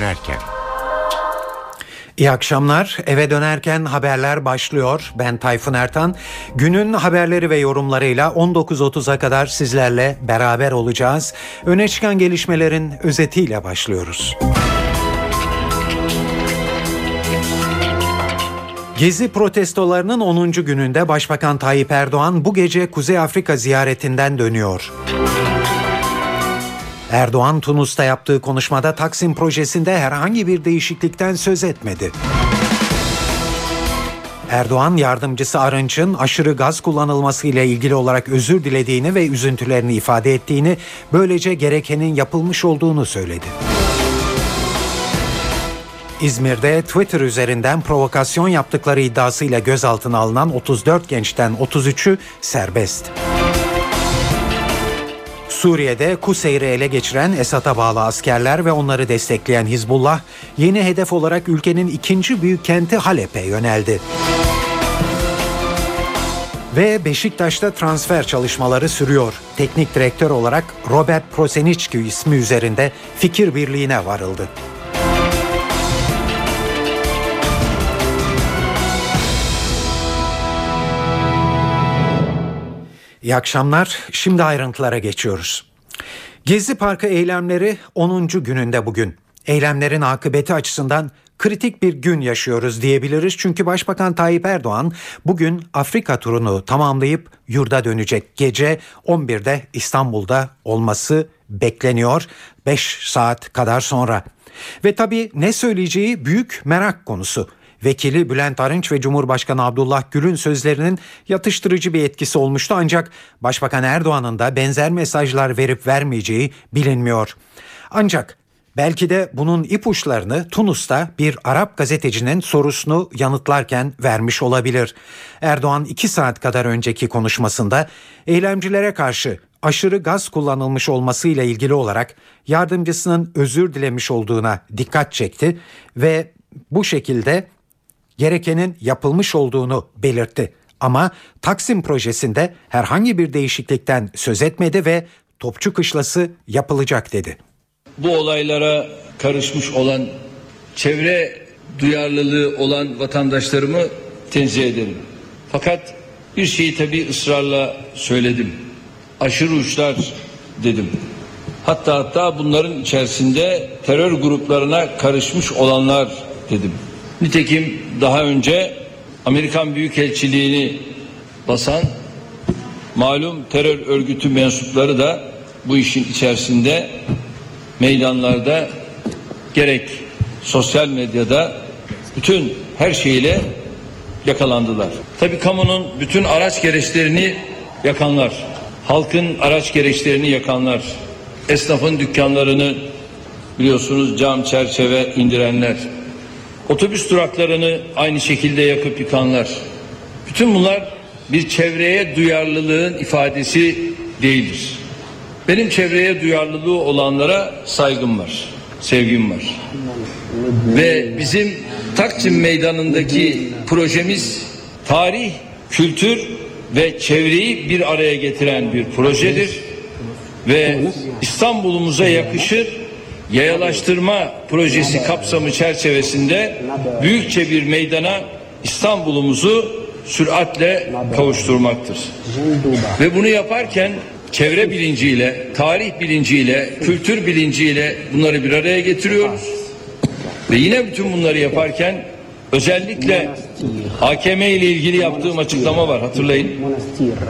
dönerken. İyi akşamlar. Eve dönerken haberler başlıyor. Ben Tayfun Ertan. Günün haberleri ve yorumlarıyla 19.30'a kadar sizlerle beraber olacağız. Öne çıkan gelişmelerin özetiyle başlıyoruz. Gezi protestolarının 10. gününde Başbakan Tayyip Erdoğan bu gece Kuzey Afrika ziyaretinden dönüyor. Erdoğan Tunus'ta yaptığı konuşmada Taksim projesinde herhangi bir değişiklikten söz etmedi. Erdoğan yardımcısı Arınç'ın aşırı gaz kullanılması ile ilgili olarak özür dilediğini ve üzüntülerini ifade ettiğini, böylece gerekenin yapılmış olduğunu söyledi. İzmir'de Twitter üzerinden provokasyon yaptıkları iddiasıyla gözaltına alınan 34 gençten 33'ü serbest. Suriye'de Kuseyr'i ele geçiren Esad'a bağlı askerler ve onları destekleyen Hizbullah yeni hedef olarak ülkenin ikinci büyük kenti Halep'e yöneldi. Ve Beşiktaş'ta transfer çalışmaları sürüyor. Teknik direktör olarak Robert Prosenicki ismi üzerinde fikir birliğine varıldı. İyi akşamlar. Şimdi ayrıntılara geçiyoruz. Gezi Parkı eylemleri 10. gününde bugün. Eylemlerin akıbeti açısından kritik bir gün yaşıyoruz diyebiliriz. Çünkü Başbakan Tayyip Erdoğan bugün Afrika turunu tamamlayıp yurda dönecek. Gece 11'de İstanbul'da olması bekleniyor. 5 saat kadar sonra. Ve tabii ne söyleyeceği büyük merak konusu. Vekili Bülent Arınç ve Cumhurbaşkanı Abdullah Gül'ün sözlerinin yatıştırıcı bir etkisi olmuştu ancak Başbakan Erdoğan'ın da benzer mesajlar verip vermeyeceği bilinmiyor. Ancak Belki de bunun ipuçlarını Tunus'ta bir Arap gazetecinin sorusunu yanıtlarken vermiş olabilir. Erdoğan iki saat kadar önceki konuşmasında eylemcilere karşı aşırı gaz kullanılmış olmasıyla ilgili olarak yardımcısının özür dilemiş olduğuna dikkat çekti ve bu şekilde gerekenin yapılmış olduğunu belirtti. Ama Taksim projesinde herhangi bir değişiklikten söz etmedi ve Topçu Kışlası yapılacak dedi. Bu olaylara karışmış olan çevre duyarlılığı olan vatandaşlarımı tenzih ederim. Fakat bir şeyi tabii ısrarla söyledim. Aşırı uçlar dedim. Hatta hatta bunların içerisinde terör gruplarına karışmış olanlar dedim. Nitekim daha önce Amerikan Büyükelçiliğini basan malum terör örgütü mensupları da bu işin içerisinde meydanlarda gerek sosyal medyada bütün her şeyle yakalandılar. Tabi kamunun bütün araç gereçlerini yakanlar, halkın araç gereçlerini yakanlar, esnafın dükkanlarını biliyorsunuz cam çerçeve indirenler, Otobüs duraklarını aynı şekilde yakıp yıkanlar. Bütün bunlar bir çevreye duyarlılığın ifadesi değildir. Benim çevreye duyarlılığı olanlara saygım var, sevgim var. Ve bizim Taksim Meydanı'ndaki projemiz tarih, kültür ve çevreyi bir araya getiren bir projedir. Ve İstanbul'umuza yakışır yayalaştırma projesi kapsamı çerçevesinde büyükçe bir meydana İstanbul'umuzu süratle kavuşturmaktır. Ve bunu yaparken çevre bilinciyle, tarih bilinciyle, kültür bilinciyle bunları bir araya getiriyoruz. Ve yine bütün bunları yaparken özellikle AKM ile ilgili yaptığım açıklama var hatırlayın.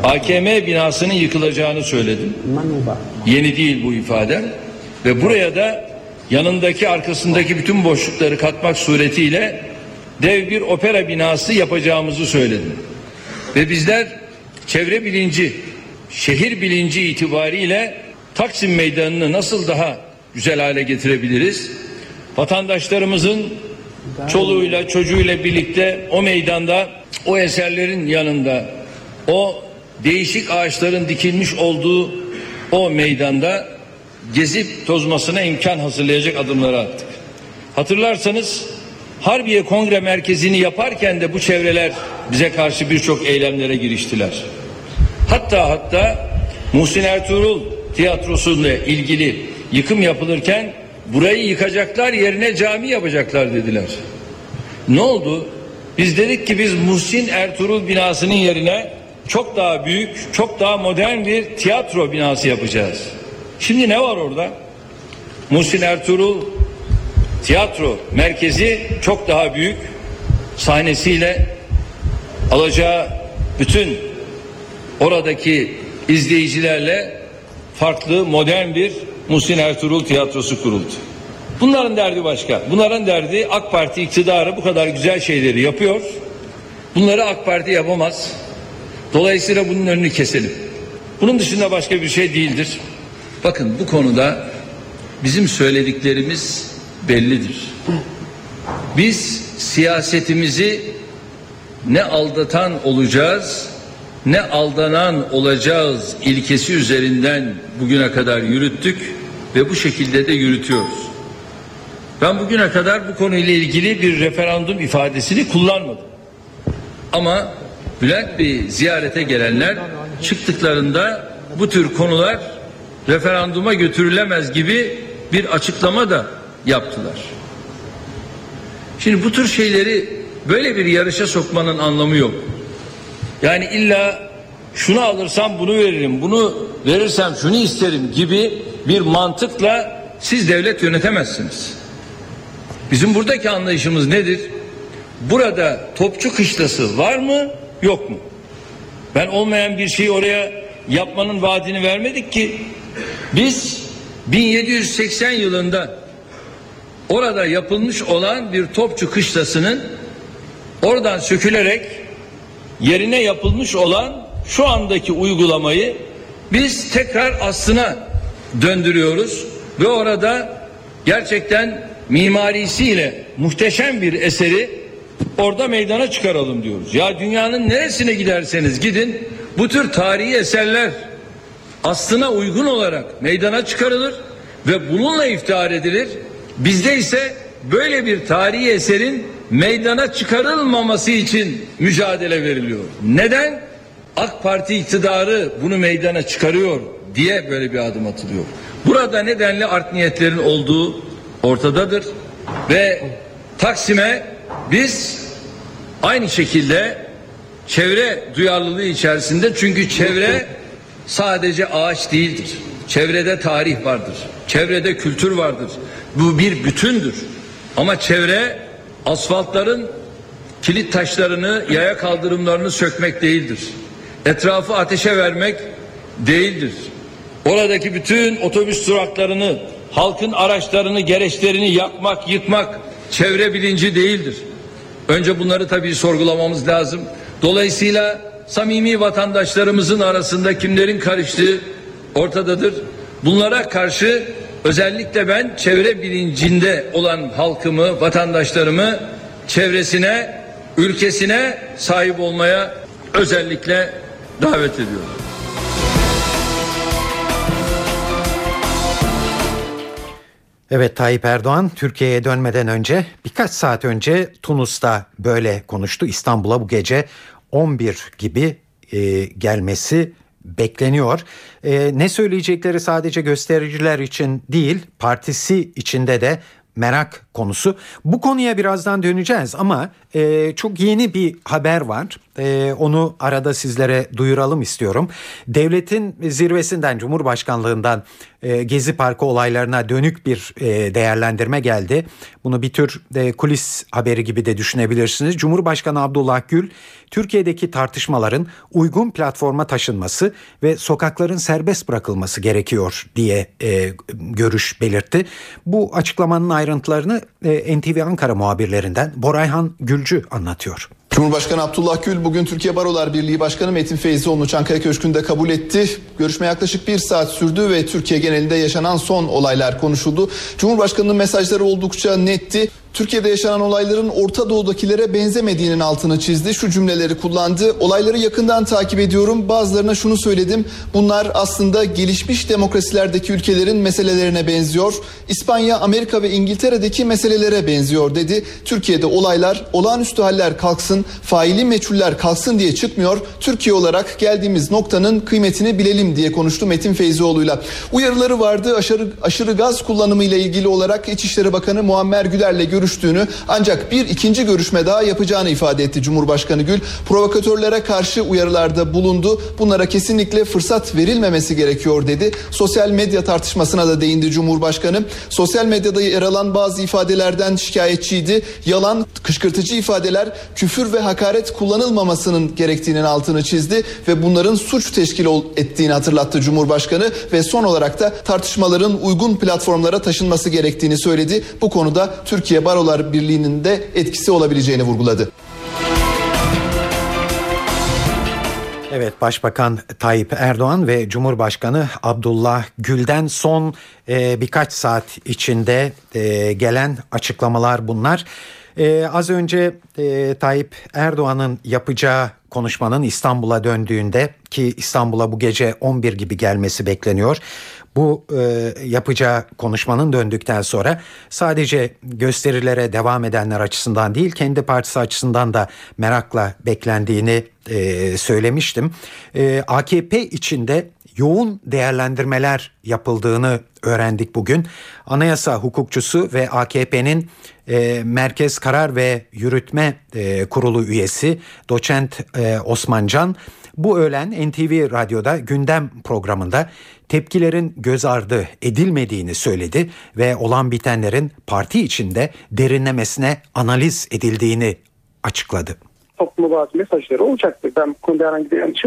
AKM binasının yıkılacağını söyledim. Yeni değil bu ifade. Ve buraya da yanındaki arkasındaki bütün boşlukları katmak suretiyle dev bir opera binası yapacağımızı söyledim. Ve bizler çevre bilinci, şehir bilinci itibariyle Taksim Meydanı'nı nasıl daha güzel hale getirebiliriz? Vatandaşlarımızın çoluğuyla çocuğuyla birlikte o meydanda o eserlerin yanında o değişik ağaçların dikilmiş olduğu o meydanda gezip tozmasına imkan hazırlayacak adımları attık. Hatırlarsanız Harbiye Kongre Merkezi'ni yaparken de bu çevreler bize karşı birçok eylemlere giriştiler. Hatta hatta Muhsin Ertuğrul tiyatrosuyla ilgili yıkım yapılırken burayı yıkacaklar yerine cami yapacaklar dediler. Ne oldu? Biz dedik ki biz Muhsin Ertuğrul binasının yerine çok daha büyük, çok daha modern bir tiyatro binası yapacağız. Şimdi ne var orada? Muhsin Ertuğrul tiyatro merkezi çok daha büyük sahnesiyle alacağı bütün oradaki izleyicilerle farklı modern bir Muhsin Ertuğrul tiyatrosu kuruldu. Bunların derdi başka. Bunların derdi AK Parti iktidarı bu kadar güzel şeyleri yapıyor. Bunları AK Parti yapamaz. Dolayısıyla bunun önünü keselim. Bunun dışında başka bir şey değildir. Bakın bu konuda bizim söylediklerimiz bellidir. Biz siyasetimizi ne aldatan olacağız ne aldanan olacağız ilkesi üzerinden bugüne kadar yürüttük ve bu şekilde de yürütüyoruz. Ben bugüne kadar bu konuyla ilgili bir referandum ifadesini kullanmadım. Ama Bülent Bey ziyarete gelenler çıktıklarında bu tür konular referanduma götürülemez gibi bir açıklama da yaptılar. Şimdi bu tür şeyleri böyle bir yarışa sokmanın anlamı yok. Yani illa şunu alırsam bunu veririm, bunu verirsem şunu isterim gibi bir mantıkla siz devlet yönetemezsiniz. Bizim buradaki anlayışımız nedir? Burada topçu kışlası var mı, yok mu? Ben olmayan bir şeyi oraya yapmanın vaadini vermedik ki. Biz 1780 yılında orada yapılmış olan bir topçu kışlasının oradan sökülerek yerine yapılmış olan şu andaki uygulamayı biz tekrar aslına döndürüyoruz ve orada gerçekten mimarisiyle muhteşem bir eseri orada meydana çıkaralım diyoruz. Ya dünyanın neresine giderseniz gidin bu tür tarihi eserler aslına uygun olarak meydana çıkarılır ve bununla iftihar edilir. Bizde ise böyle bir tarihi eserin meydana çıkarılmaması için mücadele veriliyor. Neden? AK Parti iktidarı bunu meydana çıkarıyor diye böyle bir adım atılıyor. Burada nedenli art niyetlerin olduğu ortadadır ve Taksim'e biz aynı şekilde çevre duyarlılığı içerisinde çünkü çevre sadece ağaç değildir. Çevrede tarih vardır. Çevrede kültür vardır. Bu bir bütündür. Ama çevre asfaltların kilit taşlarını, yaya kaldırımlarını sökmek değildir. Etrafı ateşe vermek değildir. Oradaki bütün otobüs duraklarını, halkın araçlarını, gereçlerini yakmak, yıkmak çevre bilinci değildir. Önce bunları tabii sorgulamamız lazım. Dolayısıyla samimi vatandaşlarımızın arasında kimlerin karıştığı ortadadır. Bunlara karşı özellikle ben çevre bilincinde olan halkımı, vatandaşlarımı çevresine, ülkesine sahip olmaya özellikle davet ediyorum. Evet Tayyip Erdoğan Türkiye'ye dönmeden önce birkaç saat önce Tunus'ta böyle konuştu. İstanbul'a bu gece 11 gibi e, gelmesi bekleniyor. E, ne söyleyecekleri sadece göstericiler için değil partisi içinde de merak konusu. Bu konuya birazdan döneceğiz ama e, çok yeni bir haber var. E, onu arada sizlere duyuralım istiyorum. Devletin zirvesinden, Cumhurbaşkanlığından e, Gezi Parkı olaylarına dönük bir e, değerlendirme geldi. Bunu bir tür e, kulis haberi gibi de düşünebilirsiniz. Cumhurbaşkanı Abdullah Gül, Türkiye'deki tartışmaların uygun platforma taşınması ve sokakların serbest bırakılması gerekiyor diye e, görüş belirtti. Bu açıklamanın ayrıntılarını e, NTV Ankara muhabirlerinden Borayhan Gülcü anlatıyor. Cumhurbaşkanı Abdullah Gül bugün Türkiye Barolar Birliği Başkanı Metin Feyzioğlu'nu Çankaya Köşkü'nde kabul etti. Görüşme yaklaşık bir saat sürdü ve Türkiye genelinde yaşanan son olaylar konuşuldu. Cumhurbaşkanının mesajları oldukça netti. Türkiye'de yaşanan olayların Orta Doğu'dakilere benzemediğinin altını çizdi. Şu cümleleri kullandı. Olayları yakından takip ediyorum. Bazılarına şunu söyledim. Bunlar aslında gelişmiş demokrasilerdeki ülkelerin meselelerine benziyor. İspanya, Amerika ve İngiltere'deki meselelere benziyor dedi. Türkiye'de olaylar olağanüstü haller kalksın, faili meçhuller kalksın diye çıkmıyor. Türkiye olarak geldiğimiz noktanın kıymetini bilelim diye konuştu Metin Feyzioğlu'yla. Uyarıları vardı aşırı, aşırı gaz kullanımı ile ilgili olarak İçişleri Bakanı Muammer Güler'le görüştüğünü ancak bir ikinci görüşme daha yapacağını ifade etti Cumhurbaşkanı Gül. Provokatörlere karşı uyarılarda bulundu. Bunlara kesinlikle fırsat verilmemesi gerekiyor dedi. Sosyal medya tartışmasına da değindi Cumhurbaşkanı. Sosyal medyada yer alan bazı ifadelerden şikayetçiydi. Yalan, kışkırtıcı ifadeler, küfür ve hakaret kullanılmamasının gerektiğinin altını çizdi ve bunların suç teşkil ettiğini hatırlattı Cumhurbaşkanı ve son olarak da tartışmaların uygun platformlara taşınması gerektiğini söyledi. Bu konuda Türkiye Barolar Birliği'nin de etkisi olabileceğini vurguladı. Evet Başbakan Tayyip Erdoğan ve Cumhurbaşkanı Abdullah Gül'den son e, birkaç saat içinde e, gelen açıklamalar bunlar. E, az önce e, Tayyip Erdoğan'ın yapacağı konuşmanın İstanbul'a döndüğünde ki İstanbul'a bu gece 11 gibi gelmesi bekleniyor. Bu e, yapacağı konuşmanın döndükten sonra sadece gösterilere devam edenler açısından değil kendi partisi açısından da merakla beklendiğini e, söylemiştim. E, AKP içinde yoğun değerlendirmeler yapıldığını öğrendik bugün. Anayasa hukukçusu ve AKP'nin e, Merkez Karar ve Yürütme e, Kurulu üyesi doçent e, Osman Can bu öğlen NTV Radyo'da gündem programında tepkilerin göz ardı edilmediğini söyledi ve olan bitenlerin parti içinde derinlemesine analiz edildiğini açıkladı topluma bazı mesajları olacaktır. Ben bu konuda herhangi bir yanlış.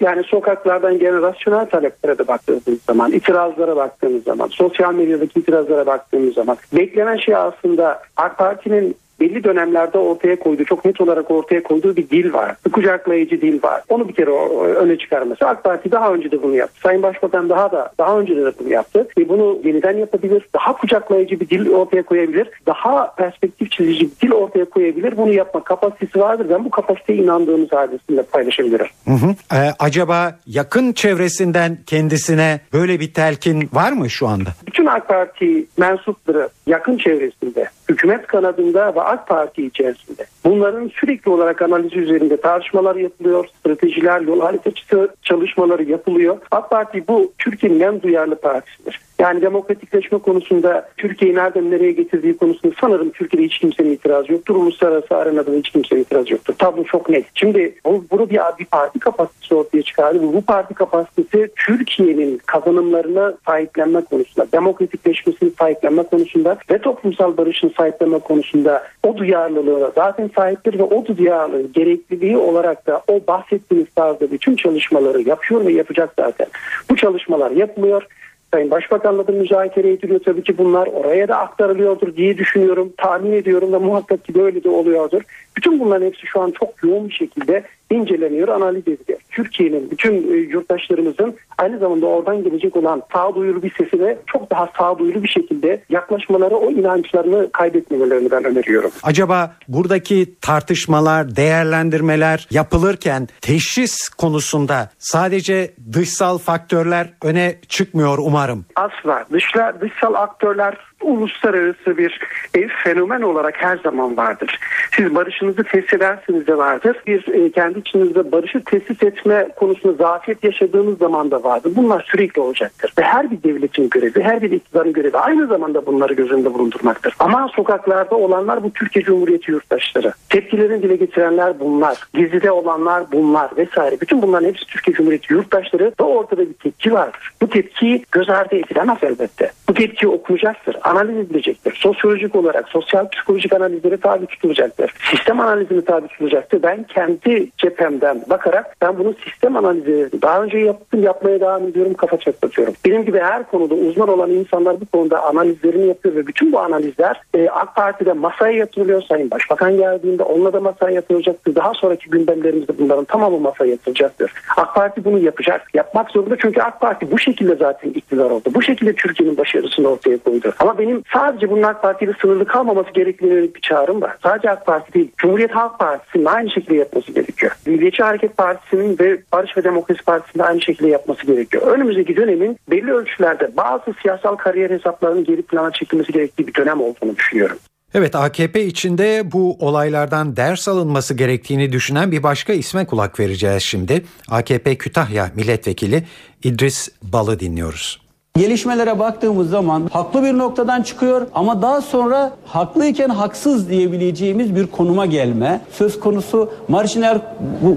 Yani sokaklardan gelen rasyonel taleplere de baktığımız zaman, itirazlara baktığımız zaman, sosyal medyadaki itirazlara baktığımız zaman beklenen şey aslında AK Parti'nin belli dönemlerde ortaya koyduğu, çok net olarak ortaya koyduğu bir dil var. Bir kucaklayıcı dil var. Onu bir kere öne çıkarması. AK Parti daha önce de bunu yaptı. Sayın Başbakan daha da daha önce de bunu yaptı. Ve bunu yeniden yapabilir. Daha kucaklayıcı bir dil ortaya koyabilir. Daha perspektif çizici bir dil ortaya koyabilir. Bunu yapma kapasitesi vardır. Ben bu kapasiteye inandığımız hadisinde paylaşabilirim. Hı hı. Ee, acaba yakın çevresinden kendisine böyle bir telkin var mı şu anda? Bütün AK Parti mensupları yakın çevresinde, hükümet kanadında ve AK Parti içerisinde. Bunların sürekli olarak analizi üzerinde tartışmalar yapılıyor, stratejiler, yol haritası çalışmaları yapılıyor. AK Parti bu Türkiye'nin en duyarlı partisidir. Yani demokratikleşme konusunda Türkiye'yi nereden nereye getirdiği konusunda sanırım Türkiye'de hiç kimsenin itirazı yoktur. Uluslararası arenada da hiç kimsenin itirazı yoktur. Tablo çok net. Şimdi bu, bunu bir, bir parti kapasitesi ortaya çıkardı. Bu, parti kapasitesi Türkiye'nin kazanımlarına sahiplenme konusunda, demokratikleşmesini sahiplenme konusunda ve toplumsal barışını sahiplenme konusunda o duyarlılığa zaten sahiptir ve o duyarlılığı gerekliliği olarak da o bahsettiğiniz tarzda bütün çalışmaları yapıyor ve yapacak zaten. Bu çalışmalar yapılıyor. Sayın Başbakan'la da müzakere ediliyor. Tabii ki bunlar oraya da aktarılıyordur diye düşünüyorum. Tahmin ediyorum da muhakkak ki böyle de oluyordur. Bütün bunların hepsi şu an çok yoğun bir şekilde inceleniyor, analiz ediliyor. Türkiye'nin bütün e, yurttaşlarımızın aynı zamanda oradan gelecek olan sağduyulu bir sesine çok daha sağduyulu bir şekilde yaklaşmaları, o inançlarını kaybetmemelerini ben öneriyorum. Acaba buradaki tartışmalar, değerlendirmeler yapılırken teşhis konusunda sadece dışsal faktörler öne çıkmıyor umarım. Asla. Dışla, dışsal aktörler uluslararası bir e, fenomen olarak her zaman vardır. Siz barışınızı tesis edersiniz de vardır. Bir e, kendi içinizde barışı tesis etme konusunda zafiyet yaşadığınız zaman da vardır. Bunlar sürekli olacaktır. Ve her bir devletin görevi, her bir iktidarın görevi aynı zamanda bunları göz önünde bulundurmaktır. Ama sokaklarda olanlar bu Türkiye Cumhuriyeti yurttaşları. Tepkilerini dile getirenler bunlar. Gizlide olanlar bunlar vesaire. Bütün bunların hepsi Türkiye Cumhuriyeti yurttaşları ve ortada bir tepki vardır. Bu tepki göz ardı edilemez elbette. Bu tepki okunacaktır analiz edilecektir. Sosyolojik olarak sosyal psikolojik analizlere tabi tutulacaktır. Sistem analizine tabi tutulacaktır. Ben kendi cephemden bakarak ben bunu sistem analizi daha önce yaptım yapmaya devam ediyorum kafa çatlatıyorum. Benim gibi her konuda uzman olan insanlar bu konuda analizlerini yapıyor ve bütün bu analizler e, AK Parti'de masaya yatırılıyor. Sayın Başbakan geldiğinde onunla da masaya yatırılacaktır. Daha sonraki gündemlerimizde bunların tamamı masaya yatırılacaktır. AK Parti bunu yapacak. Yapmak zorunda çünkü AK Parti bu şekilde zaten iktidar oldu. Bu şekilde Türkiye'nin başarısını ortaya koydu. Ama benim sadece bunun AK Parti'de sınırlı kalmaması gerektiğine yönelik bir çağrım var. Sadece AK Parti değil. Cumhuriyet Halk Partisi'nin aynı şekilde yapması gerekiyor. Milliyetçi Hareket Partisi'nin ve Barış ve Demokrasi Partisi'nin aynı şekilde yapması gerekiyor. Önümüzdeki dönemin belli ölçülerde bazı siyasal kariyer hesaplarının geri plana çekilmesi gerektiği bir dönem olduğunu düşünüyorum. Evet AKP içinde bu olaylardan ders alınması gerektiğini düşünen bir başka isme kulak vereceğiz şimdi. AKP Kütahya Milletvekili İdris Bal'ı dinliyoruz. Gelişmelere baktığımız zaman haklı bir noktadan çıkıyor ama daha sonra haklıyken haksız diyebileceğimiz bir konuma gelme söz konusu marjinal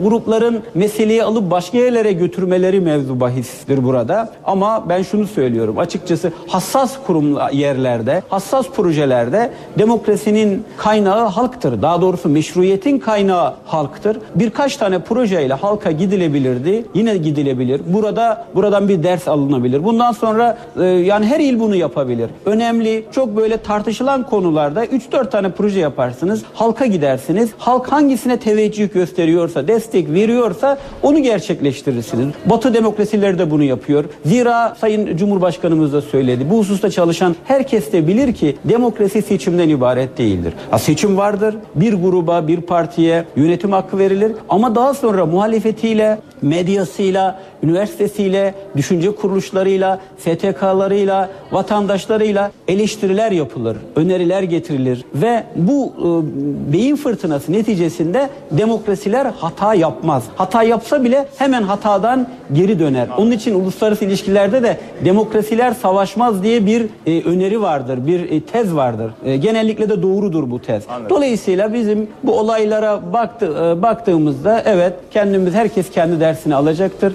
grupların meseleyi alıp başka yerlere götürmeleri mevzu bahistir burada. Ama ben şunu söylüyorum açıkçası hassas kurum yerlerde, hassas projelerde demokrasinin kaynağı halktır. Daha doğrusu meşruiyetin kaynağı halktır. Birkaç tane projeyle halka gidilebilirdi. Yine gidilebilir. Burada buradan bir ders alınabilir. Bundan sonra e, yani her il bunu yapabilir. Önemli, çok böyle tartışılan konularda 3-4 tane proje yaparsınız. Halka gidersiniz. Halk hangisine teveccüh gösteriyorsa, destek veriyorsa onu gerçekleştirirsiniz. Batı demokrasileri de bunu yapıyor. Zira Sayın Cumhurbaşkanımız da söyledi. Bu hususta çalışan herkes de bilir ki demokrasi seçimden ibaret değildir. Ha, seçim vardır. Bir gruba, bir partiye yönetim hakkı verilir. Ama daha sonra muhalefetiyle, medyasıyla, üniversitesiyle, düşünce kuruluşlarıyla, STK'larıyla, vatandaşlarıyla eleştiriler yapılır, öneriler getirilir ve bu e, beyin fırtınası neticesinde demokrasiler hata yapmaz. Hata yapsa bile hemen hatadan geri döner. Onun için uluslararası ilişkilerde de demokrasiler savaşmaz diye bir e, öneri vardır, bir e, tez vardır. E, genellikle de doğrudur bu tez. Dolayısıyla bizim bu olaylara baktı, e, baktığımızda evet kendimiz herkes kendi dersini alacaktır.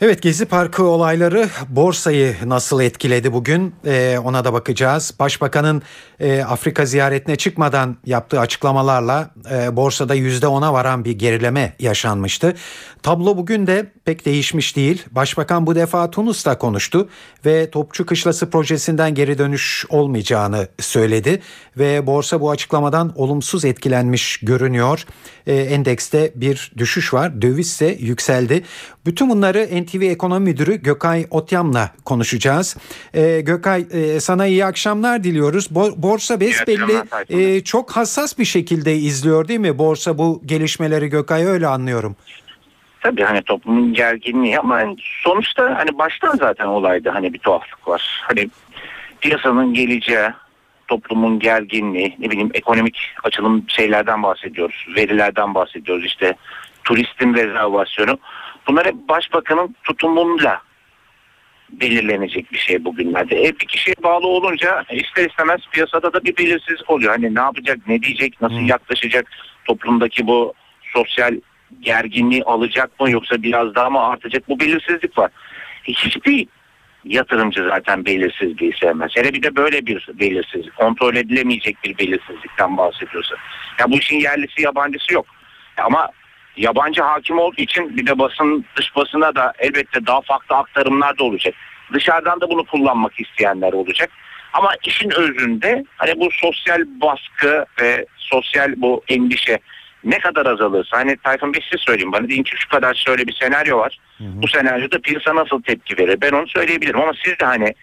Evet Gezi Parkı olayları borsayı nasıl etkiledi bugün ee, ona da bakacağız. Başbakanın e, Afrika ziyaretine çıkmadan yaptığı açıklamalarla e, borsada %10'a varan bir gerileme yaşanmıştı. Tablo bugün de pek değişmiş değil. Başbakan bu defa Tunus'ta konuştu ve Topçu Kışlası projesinden geri dönüş olmayacağını söyledi. Ve borsa bu açıklamadan olumsuz etkilenmiş görünüyor. E, endekste bir düşüş var. Döviz ise yükseldi. Bütün bunları NTV Ekonomi Müdürü Gökay Otyam'la konuşacağız. E, Gökay e, sana iyi akşamlar diliyoruz. Bo- borsa besbelli e, çok hassas bir şekilde izliyor değil mi? Borsa bu gelişmeleri Gökay öyle anlıyorum. Tabii hani toplumun gerginliği ama hani sonuçta hani baştan zaten olayda hani bir tuhaflık var. Hani piyasanın geleceği, toplumun gerginliği, ne bileyim ekonomik açılım şeylerden bahsediyoruz, verilerden bahsediyoruz işte turistin rezervasyonu. Bunlar hep başbakanın tutumuyla belirlenecek bir şey bugünlerde. E bir kişiye bağlı olunca ister istemez piyasada da bir belirsizlik oluyor. Hani ne yapacak, ne diyecek, nasıl yaklaşacak toplumdaki bu sosyal gerginliği alacak mı yoksa biraz daha mı artacak bu belirsizlik var. Hiçbir yatırımcı zaten belirsizliği sevmez. Hele bir de böyle bir belirsizlik, kontrol edilemeyecek bir belirsizlikten bahsediyorsa. Ya bu işin yerlisi yabancısı yok. Ama yabancı hakim olduğu için bir de basın dış basına da elbette daha farklı aktarımlar da olacak. Dışarıdan da bunu kullanmak isteyenler olacak. Ama işin özünde hani bu sosyal baskı ve sosyal bu endişe ne kadar azalırsa hani Tayfun Bey size söyleyeyim bana deyin ki şu kadar şöyle bir senaryo var. Hı hı. Bu senaryoda piyasa nasıl tepki verir? Ben onu söyleyebilirim ama siz de hani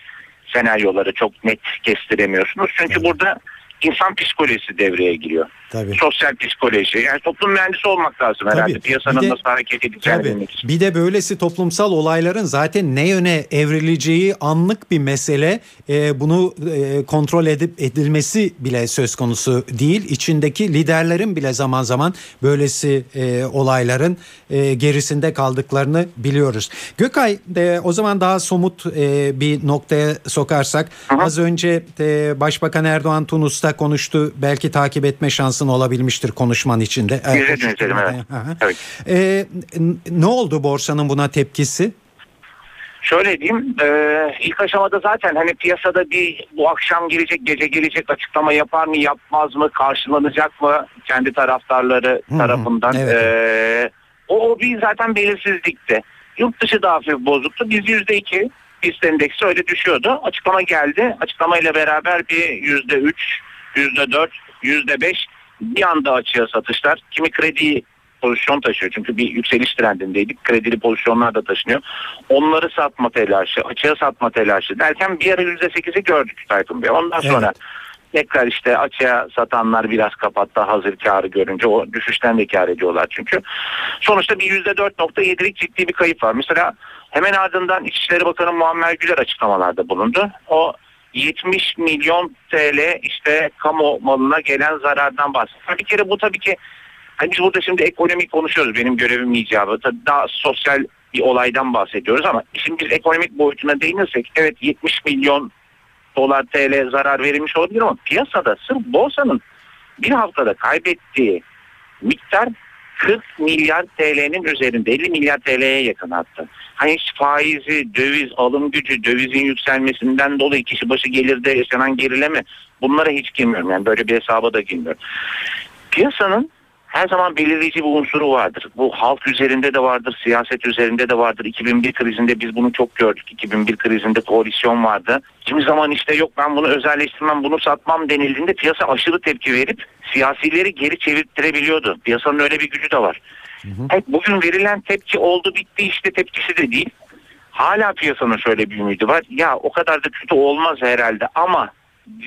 senaryoları çok net kestiremiyorsunuz. Çünkü evet. burada insan psikolojisi devreye giriyor. Tabii. Sosyal psikoloji. Yani toplum mühendisi olmak lazım herhalde. Tabii. Piyasanın de, nasıl hareket edeceğini bilmek için. Bir de böylesi toplumsal olayların zaten ne yöne evrileceği anlık bir mesele. E, bunu e, kontrol edip edilmesi bile söz konusu değil. İçindeki liderlerin bile zaman zaman böylesi e, olayların e, gerisinde kaldıklarını biliyoruz. Gökay e, o zaman daha somut e, bir noktaya sokarsak. Hı. Az önce e, Başbakan Erdoğan Tunus'ta konuştu. Belki takip etme şansın olabilmiştir konuşman içinde. İzledim izledim evet. evet. Ee, ne oldu borsanın buna tepkisi? Şöyle diyeyim e, ilk aşamada zaten hani piyasada bir bu akşam gelecek gece gelecek açıklama yapar mı yapmaz mı karşılanacak mı kendi taraftarları Hı-hı, tarafından evet. e, o, o bir zaten belirsizlikti. Yurt dışı da hafif bozuktu biz yüzde iki BIST endeksi öyle düşüyordu açıklama geldi açıklamayla beraber bir yüzde üç yüzde dört yüzde beş bir anda açığa satışlar. Kimi kredi pozisyon taşıyor. Çünkü bir yükseliş trendindeydik. Kredili pozisyonlar da taşınıyor. Onları satma telaşı, açığa satma telaşı derken bir ara %8'i gördük Tayfun Bey. Ondan sonra tekrar işte açığa satanlar biraz kapattı hazır karı görünce o düşüşten de kar ediyorlar çünkü. Sonuçta bir %4.7'lik ciddi bir kayıp var. Mesela hemen ardından İçişleri Bakanı Muammer Güler açıklamalarda bulundu. O 70 milyon TL işte kamu malına gelen zarardan bahsediyor. Bir kere bu tabii ki hani biz burada şimdi ekonomik konuşuyoruz benim görevim icabı. Tabii daha sosyal bir olaydan bahsediyoruz ama şimdi biz ekonomik boyutuna değinirsek evet 70 milyon dolar TL zarar verilmiş olabilir ama piyasada sırf borsanın bir haftada kaybettiği miktar 40 milyar TL'nin üzerinde 50 milyar TL'ye yakın hatta. Hani faizi, döviz, alım gücü, dövizin yükselmesinden dolayı kişi başı gelirde yaşanan gerileme bunlara hiç girmiyorum. Yani böyle bir hesaba da girmiyorum. Piyasanın her zaman belirleyici bir unsuru vardır. Bu halk üzerinde de vardır, siyaset üzerinde de vardır. 2001 krizinde biz bunu çok gördük. 2001 krizinde koalisyon vardı. Kimi zaman işte yok ben bunu özelleştirmem, bunu satmam denildiğinde piyasa aşırı tepki verip siyasileri geri çevirttirebiliyordu. Piyasanın öyle bir gücü de var. Evet, bugün verilen tepki oldu bitti işte tepkisi de değil. Hala piyasanın şöyle bir ümidi var. Ya o kadar da kötü olmaz herhalde ama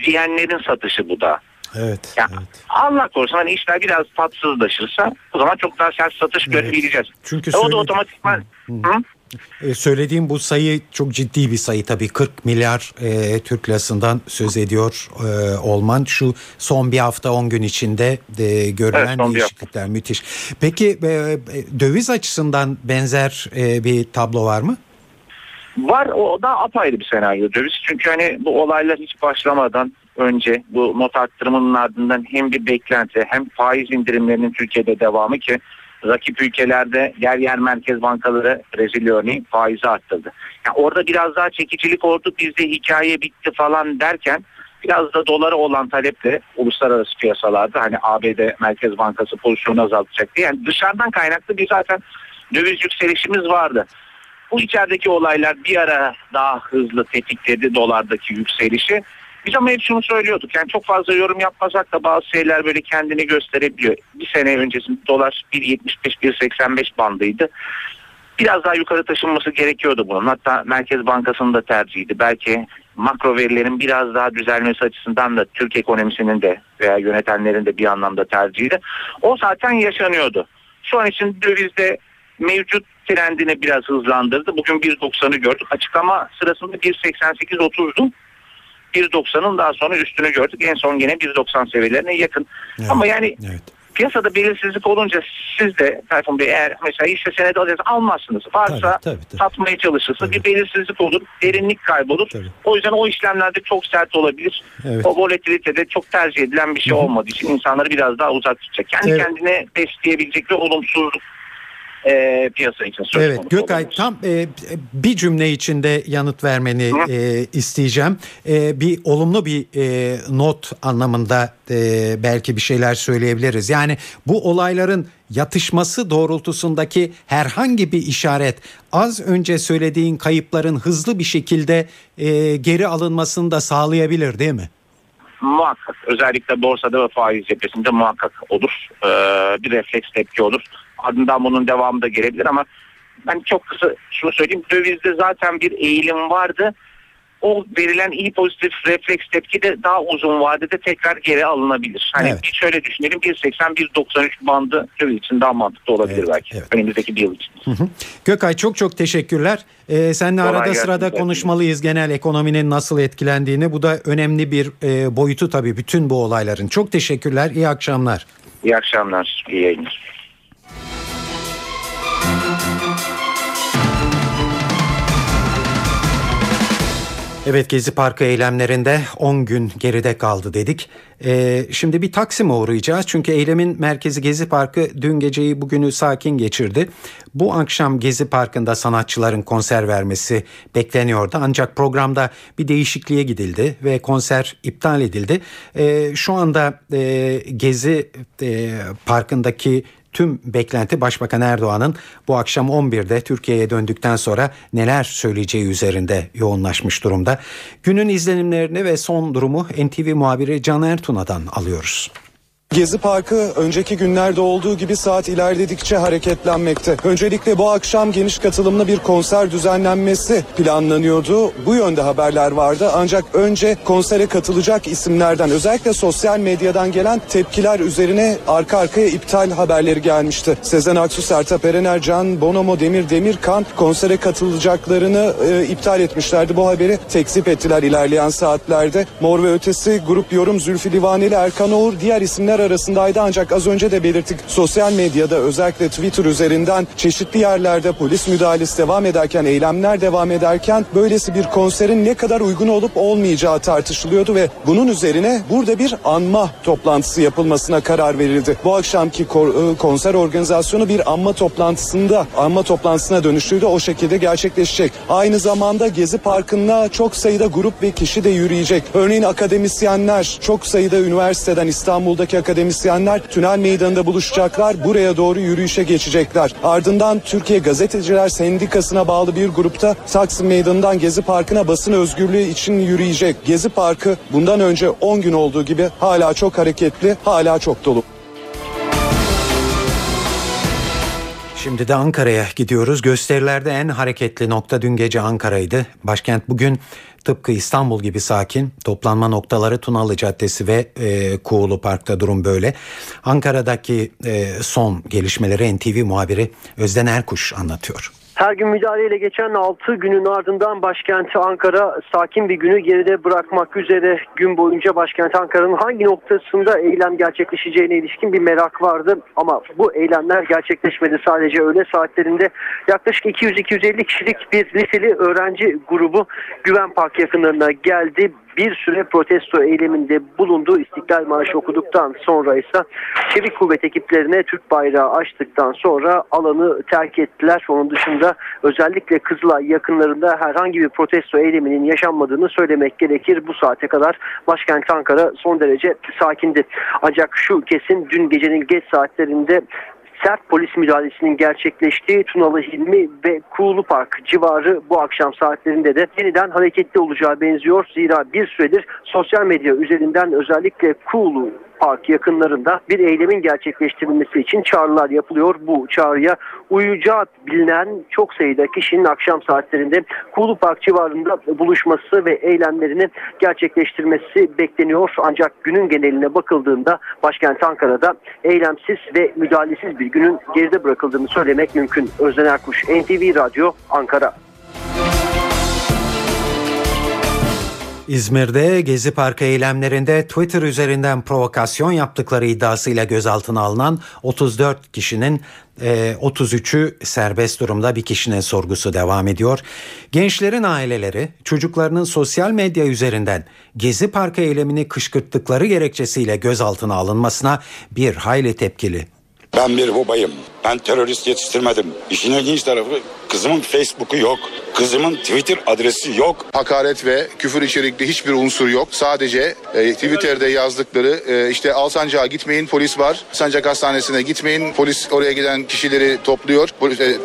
diyenlerin satışı bu da. Evet, Ya, evet. Allah korusun hani işler biraz tatsızlaşırsa o zaman çok daha sert satış görebileceğiz. Çünkü E, o da otomatikman Hı? E, söylediğim bu sayı çok ciddi bir sayı tabii 40 milyar e, Türk lirasından söz ediyor e, olman şu son bir hafta 10 gün içinde de görülen Evet, değişiklikler müthiş. Peki e, e, döviz açısından benzer e, bir tablo var mı? Var o da apayrı bir senaryo döviz. Çünkü hani bu olaylar hiç başlamadan önce bu not arttırımının ardından hem bir beklenti hem faiz indirimlerinin Türkiye'de devamı ki rakip ülkelerde yer yer merkez bankaları rezil örneğin faizi arttırdı. Yani orada biraz daha çekicilik oldu bizde hikaye bitti falan derken biraz da dolara olan taleple uluslararası piyasalarda hani ABD Merkez Bankası pozisyonu azaltacak diye yani dışarıdan kaynaklı bir zaten döviz yükselişimiz vardı. Bu içerideki olaylar bir ara daha hızlı tetikledi dolardaki yükselişi. Biz ama hep şunu söylüyorduk. Yani çok fazla yorum yapmasak da bazı şeyler böyle kendini gösterebiliyor. Bir sene öncesinde dolar 1.75-1.85 bandıydı. Biraz daha yukarı taşınması gerekiyordu bunun. Hatta Merkez Bankası'nın da tercihiydi. Belki makro verilerin biraz daha düzelmesi açısından da Türk ekonomisinin de veya yönetenlerin de bir anlamda tercihiydi. O zaten yaşanıyordu. Şu an için dövizde mevcut trendini biraz hızlandırdı. Bugün 1.90'ı gördük. Açıklama sırasında 1.88.30'du. 1.90'ın daha sonra üstünü gördük. En son gene 1.90 seviyelerine yakın. Evet, Ama yani evet. piyasada belirsizlik olunca siz de Tayfun Bey eğer mesela hisse senedi alırsanız almazsınız. Varsa Tabii, tabii, tabii. satmaya çalışırsa Tabii. bir belirsizlik olur, derinlik kaybolur. Tabii. O yüzden o işlemlerde çok sert olabilir. Evet. O volatilitede çok tercih edilen bir şey olmadığı için insanları biraz daha uzak tutacak. Kendi Evet. kendine besleyebilecek bir olumsuzluk e, piyasa için söz Evet konusu Gökay olabilir. tam e, bir cümle içinde yanıt vermeni Hı. e, isteyeceğim. E, bir olumlu bir e, not anlamında e, belki bir şeyler söyleyebiliriz. Yani bu olayların yatışması doğrultusundaki herhangi bir işaret az önce söylediğin kayıpların hızlı bir şekilde e, geri alınmasını da sağlayabilir değil mi? Muhakkak. Özellikle borsada ve faiz cephesinde muhakkak olur. Ee, bir refleks tepki olur. Ardından bunun devamı da gelebilir ama ben çok kısa şunu söyleyeyim. Dövizde zaten bir eğilim vardı. O verilen iyi pozitif refleks tepki de daha uzun vadede tekrar geri alınabilir. Hani Evet. bir şöyle düşünelim 1.80-1.93 bandı döviz için daha mantıklı olabilir Evet, belki. evet. Önümüzdeki bir yıl için. Gökay çok çok teşekkürler. Ee, seninle Kolay arada gelsin sırada konuşmalıyız genel ekonominin nasıl etkilendiğini. Bu da önemli bir e, boyutu tabii bütün bu olayların. Çok teşekkürler. İyi akşamlar. İyi akşamlar, iyi yayınlar. Evet Gezi Parkı eylemlerinde 10 gün geride kaldı dedik. Ee, şimdi bir Taksim'e uğrayacağız. Çünkü eylemin merkezi Gezi Parkı dün geceyi bugünü sakin geçirdi. Bu akşam Gezi Parkı'nda sanatçıların konser vermesi bekleniyordu. Ancak programda bir değişikliğe gidildi ve konser iptal edildi. Ee, şu anda e, Gezi e, Parkı'ndaki Tüm beklenti Başbakan Erdoğan'ın bu akşam 11'de Türkiye'ye döndükten sonra neler söyleyeceği üzerinde yoğunlaşmış durumda. Günün izlenimlerini ve son durumu NTV muhabiri Can Ertuna'dan alıyoruz. Gezi Parkı önceki günlerde olduğu gibi saat ilerledikçe hareketlenmekte. Öncelikle bu akşam geniş katılımlı bir konser düzenlenmesi planlanıyordu. Bu yönde haberler vardı ancak önce konsere katılacak isimlerden özellikle sosyal medyadan gelen tepkiler üzerine arka arkaya iptal haberleri gelmişti. Sezen Aksu, Sertab Erener, Can Bonomo, Demir Demirkan konsere katılacaklarını e, iptal etmişlerdi. Bu haberi tekzip ettiler ilerleyen saatlerde. Mor ve Ötesi grup yorum Zülfü Livaneli, Erkan Oğur diğer isimler arasındaydı ancak az önce de belirttik sosyal medyada özellikle Twitter üzerinden çeşitli yerlerde polis müdahalesi devam ederken eylemler devam ederken böylesi bir konserin ne kadar uygun olup olmayacağı tartışılıyordu ve bunun üzerine burada bir anma toplantısı yapılmasına karar verildi. Bu akşamki e, konser organizasyonu bir anma toplantısında anma toplantısına dönüştüydü o şekilde gerçekleşecek. Aynı zamanda Gezi Parkı'na çok sayıda grup ve kişi de yürüyecek. Örneğin akademisyenler çok sayıda üniversiteden İstanbul'daki akademisyenler Tünel Meydanı'nda buluşacaklar. Buraya doğru yürüyüşe geçecekler. Ardından Türkiye Gazeteciler Sendikası'na bağlı bir grupta Taksim Meydanı'ndan Gezi Parkı'na basın özgürlüğü için yürüyecek. Gezi Parkı bundan önce 10 gün olduğu gibi hala çok hareketli, hala çok dolu. Şimdi de Ankara'ya gidiyoruz. Gösterilerde en hareketli nokta dün gece Ankara'ydı. Başkent bugün tıpkı İstanbul gibi sakin. Toplanma noktaları Tunalı Caddesi ve e, Kuğulu Park'ta durum böyle. Ankara'daki e, son gelişmeleri NTV muhabiri Özden Erkuş anlatıyor. Her gün müdahaleyle geçen 6 günün ardından başkenti Ankara sakin bir günü geride bırakmak üzere gün boyunca başkent Ankara'nın hangi noktasında eylem gerçekleşeceğine ilişkin bir merak vardı. Ama bu eylemler gerçekleşmedi sadece öğle saatlerinde yaklaşık 200-250 kişilik bir liseli öğrenci grubu Güven Park yakınlarına geldi bir süre protesto eyleminde bulundu. İstiklal Marşı okuduktan sonra ise Çevik Kuvvet ekiplerine Türk bayrağı açtıktan sonra alanı terk ettiler. Onun dışında özellikle Kızılay yakınlarında herhangi bir protesto eyleminin yaşanmadığını söylemek gerekir. Bu saate kadar başkent Ankara son derece sakindi. Ancak şu kesin dün gecenin geç saatlerinde sert polis müdahalesinin gerçekleştiği Tunalı Hilmi ve Kuğulu Park civarı bu akşam saatlerinde de yeniden hareketli olacağı benziyor. Zira bir süredir sosyal medya üzerinden özellikle Kuğulu Park yakınlarında bir eylemin gerçekleştirilmesi için çağrılar yapılıyor. Bu çağrıya uyacağı bilinen çok sayıda kişinin akşam saatlerinde Kuğulu Park civarında buluşması ve eylemlerini gerçekleştirmesi bekleniyor. Ancak günün geneline bakıldığında başkent Ankara'da eylemsiz ve müdahalesiz bir günün geride bırakıldığını söylemek mümkün. Özden Erkuş, NTV Radyo, Ankara. İzmir'de Gezi Parkı eylemlerinde Twitter üzerinden provokasyon yaptıkları iddiasıyla gözaltına alınan 34 kişinin 33'ü serbest durumda bir kişinin sorgusu devam ediyor. Gençlerin aileleri çocuklarının sosyal medya üzerinden Gezi Parkı eylemini kışkırttıkları gerekçesiyle gözaltına alınmasına bir hayli tepkili. Ben bir babayım. Ben terörist yetiştirmedim. İşin ilginç tarafı kızımın Facebook'u yok. Kızımın Twitter adresi yok. Hakaret ve küfür içerikli hiçbir unsur yok. Sadece e, Twitter'da yazdıkları e, işte Alsancak'a gitmeyin polis var. Sancak Hastanesi'ne gitmeyin polis oraya giden kişileri topluyor. Polis, e,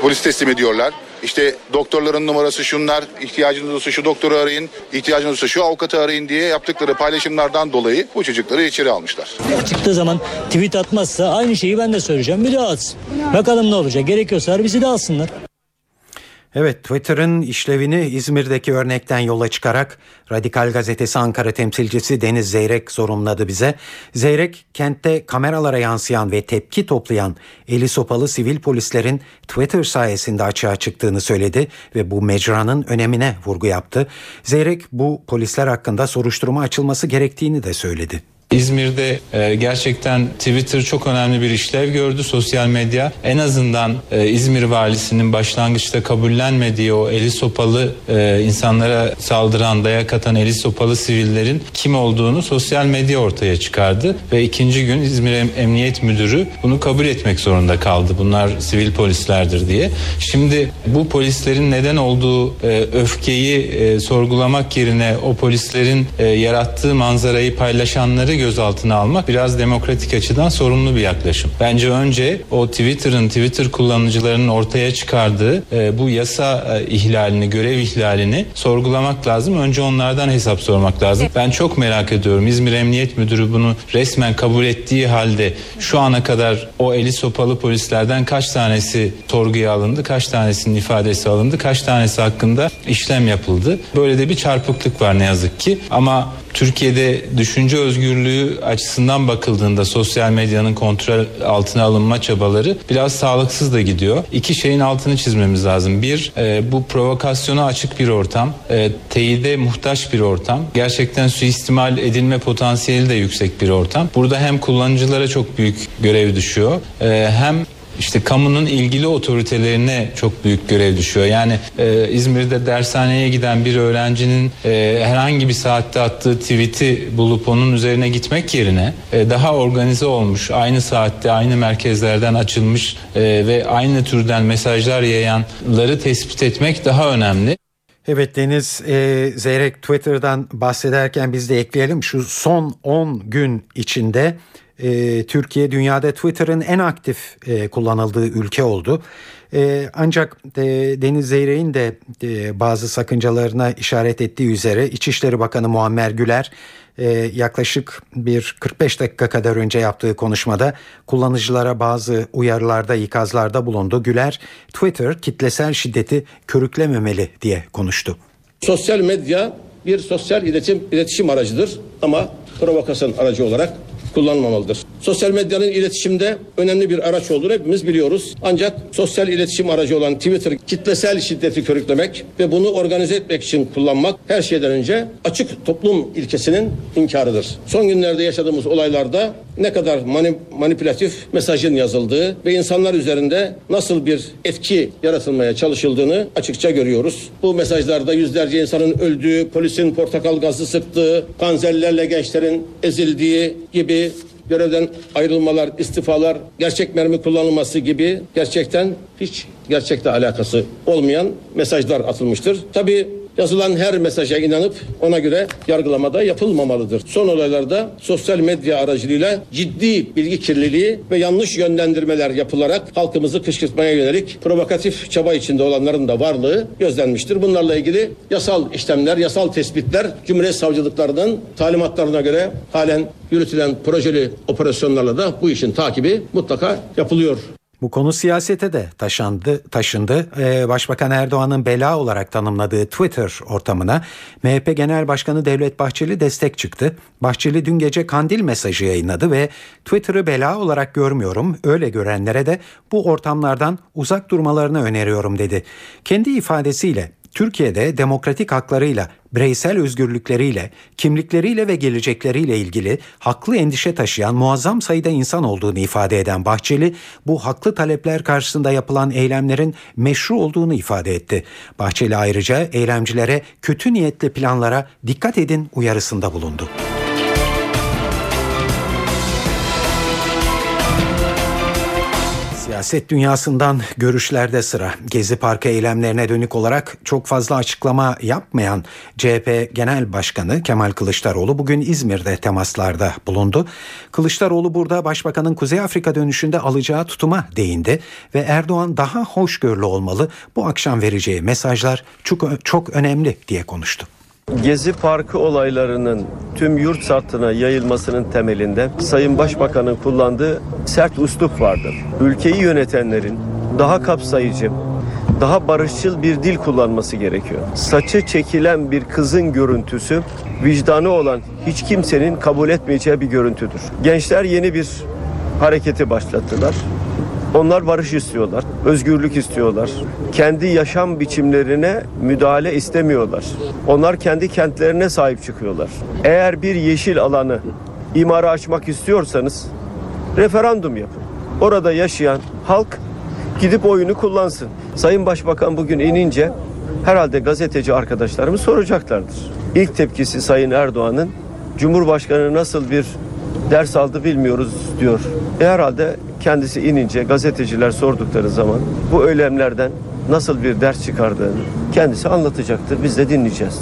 polis teslim ediyorlar. İşte doktorların numarası şunlar, ihtiyacınız olursa şu doktoru arayın, ihtiyacınız olursa şu avukatı arayın diye yaptıkları paylaşımlardan dolayı bu çocukları içeri almışlar. Çıktığı zaman tweet atmazsa aynı şeyi ben de söyleyeceğim. Bir daha atsın. Bakalım ne olacak. Gerekiyorsa bizi de alsınlar. Evet Twitter'ın işlevini İzmir'deki örnekten yola çıkarak Radikal Gazetesi Ankara temsilcisi Deniz Zeyrek sorumladı bize. Zeyrek kentte kameralara yansıyan ve tepki toplayan eli sopalı sivil polislerin Twitter sayesinde açığa çıktığını söyledi ve bu mecranın önemine vurgu yaptı. Zeyrek bu polisler hakkında soruşturma açılması gerektiğini de söyledi. İzmir'de e, gerçekten Twitter çok önemli bir işlev gördü sosyal medya. En azından e, İzmir valisinin başlangıçta kabullenmediği o eli sopalı e, insanlara saldıran, dayak atan eli sopalı sivillerin kim olduğunu sosyal medya ortaya çıkardı ve ikinci gün İzmir em- Emniyet Müdürü bunu kabul etmek zorunda kaldı. Bunlar sivil polislerdir diye. Şimdi bu polislerin neden olduğu e, öfkeyi e, sorgulamak yerine o polislerin e, yarattığı manzarayı paylaşanları gözaltına almak biraz demokratik açıdan sorumlu bir yaklaşım. Bence önce o Twitter'ın Twitter kullanıcılarının ortaya çıkardığı e, bu yasa e, ihlalini, görev ihlalini sorgulamak lazım. Önce onlardan hesap sormak lazım. Ben çok merak ediyorum. İzmir Emniyet Müdürü bunu resmen kabul ettiği halde şu ana kadar o eli sopalı polislerden kaç tanesi sorguya alındı, kaç tanesinin ifadesi alındı, kaç tanesi hakkında işlem yapıldı. Böyle de bir çarpıklık var ne yazık ki. Ama Türkiye'de düşünce özgürlüğü açısından bakıldığında sosyal medyanın kontrol altına alınma çabaları biraz sağlıksız da gidiyor. İki şeyin altını çizmemiz lazım. Bir, e, bu provokasyona açık bir ortam, e, teyide muhtaç bir ortam. Gerçekten suistimal edilme potansiyeli de yüksek bir ortam. Burada hem kullanıcılara çok büyük görev düşüyor, e, hem işte kamunun ilgili otoritelerine çok büyük görev düşüyor. Yani e, İzmir'de dershaneye giden bir öğrencinin e, herhangi bir saatte attığı tweet'i bulup onun üzerine gitmek yerine e, daha organize olmuş, aynı saatte aynı merkezlerden açılmış e, ve aynı türden mesajlar yayanları tespit etmek daha önemli. Evet Deniz e, Zeyrek Twitter'dan bahsederken biz de ekleyelim şu son 10 gün içinde e, Türkiye dünyada Twitter'ın en aktif e, kullanıldığı ülke oldu. E, ancak e, Deniz Zeyrek'in de e, bazı sakıncalarına işaret ettiği üzere İçişleri Bakanı Muammer Güler e, yaklaşık bir 45 dakika kadar önce yaptığı konuşmada kullanıcılara bazı uyarılarda ikazlarda bulundu. Güler Twitter kitlesel şiddeti körüklememeli diye konuştu. Sosyal medya bir sosyal iletişim, iletişim aracıdır ama provokasyon aracı olarak kullanmamalıdır. Sosyal medyanın iletişimde önemli bir araç olduğunu hepimiz biliyoruz. Ancak sosyal iletişim aracı olan Twitter kitlesel şiddeti körüklemek ve bunu organize etmek için kullanmak her şeyden önce açık toplum ilkesinin inkarıdır. Son günlerde yaşadığımız olaylarda ne kadar mani- manipülatif mesajın yazıldığı ve insanlar üzerinde nasıl bir etki yaratılmaya çalışıldığını açıkça görüyoruz. Bu mesajlarda yüzlerce insanın öldüğü, polisin portakal gazı sıktığı, panzerlerle gençlerin ezildiği gibi görevden ayrılmalar, istifalar, gerçek mermi kullanılması gibi gerçekten hiç gerçekle alakası olmayan mesajlar atılmıştır. Tabii yazılan her mesaja inanıp ona göre yargılamada yapılmamalıdır. Son olaylarda sosyal medya aracılığıyla ciddi bilgi kirliliği ve yanlış yönlendirmeler yapılarak halkımızı kışkırtmaya yönelik provokatif çaba içinde olanların da varlığı gözlenmiştir. Bunlarla ilgili yasal işlemler, yasal tespitler Cumhuriyet Savcılıklarının talimatlarına göre halen yürütülen projeli operasyonlarla da bu işin takibi mutlaka yapılıyor. Bu konu siyasete de taşındı. taşındı. Ee, Başbakan Erdoğan'ın bela olarak tanımladığı Twitter ortamına MHP Genel Başkanı Devlet Bahçeli destek çıktı. Bahçeli dün gece kandil mesajı yayınladı ve Twitter'ı bela olarak görmüyorum. Öyle görenlere de bu ortamlardan uzak durmalarını öneriyorum dedi. Kendi ifadesiyle Türkiye'de demokratik haklarıyla, bireysel özgürlükleriyle, kimlikleriyle ve gelecekleriyle ilgili haklı endişe taşıyan muazzam sayıda insan olduğunu ifade eden Bahçeli, bu haklı talepler karşısında yapılan eylemlerin meşru olduğunu ifade etti. Bahçeli ayrıca eylemcilere kötü niyetli planlara dikkat edin uyarısında bulundu. Siyaset dünyasından görüşlerde sıra. Gezi Parkı eylemlerine dönük olarak çok fazla açıklama yapmayan CHP Genel Başkanı Kemal Kılıçdaroğlu bugün İzmir'de temaslarda bulundu. Kılıçdaroğlu burada Başbakanın Kuzey Afrika dönüşünde alacağı tutuma değindi ve Erdoğan daha hoşgörülü olmalı. Bu akşam vereceği mesajlar çok çok önemli diye konuştu. Gezi Parkı olaylarının tüm yurt sattına yayılmasının temelinde Sayın Başbakan'ın kullandığı sert uslup vardır. Ülkeyi yönetenlerin daha kapsayıcı, daha barışçıl bir dil kullanması gerekiyor. Saçı çekilen bir kızın görüntüsü vicdanı olan hiç kimsenin kabul etmeyeceği bir görüntüdür. Gençler yeni bir hareketi başlattılar. Onlar barış istiyorlar, özgürlük istiyorlar. Kendi yaşam biçimlerine müdahale istemiyorlar. Onlar kendi kentlerine sahip çıkıyorlar. Eğer bir yeşil alanı imara açmak istiyorsanız referandum yapın. Orada yaşayan halk gidip oyunu kullansın. Sayın Başbakan bugün inince herhalde gazeteci arkadaşlarımız soracaklardır. İlk tepkisi Sayın Erdoğan'ın Cumhurbaşkanı nasıl bir ders aldı bilmiyoruz diyor. E herhalde kendisi inince gazeteciler sordukları zaman bu eylemlerden nasıl bir ders çıkardığını kendisi anlatacaktır. Biz de dinleyeceğiz.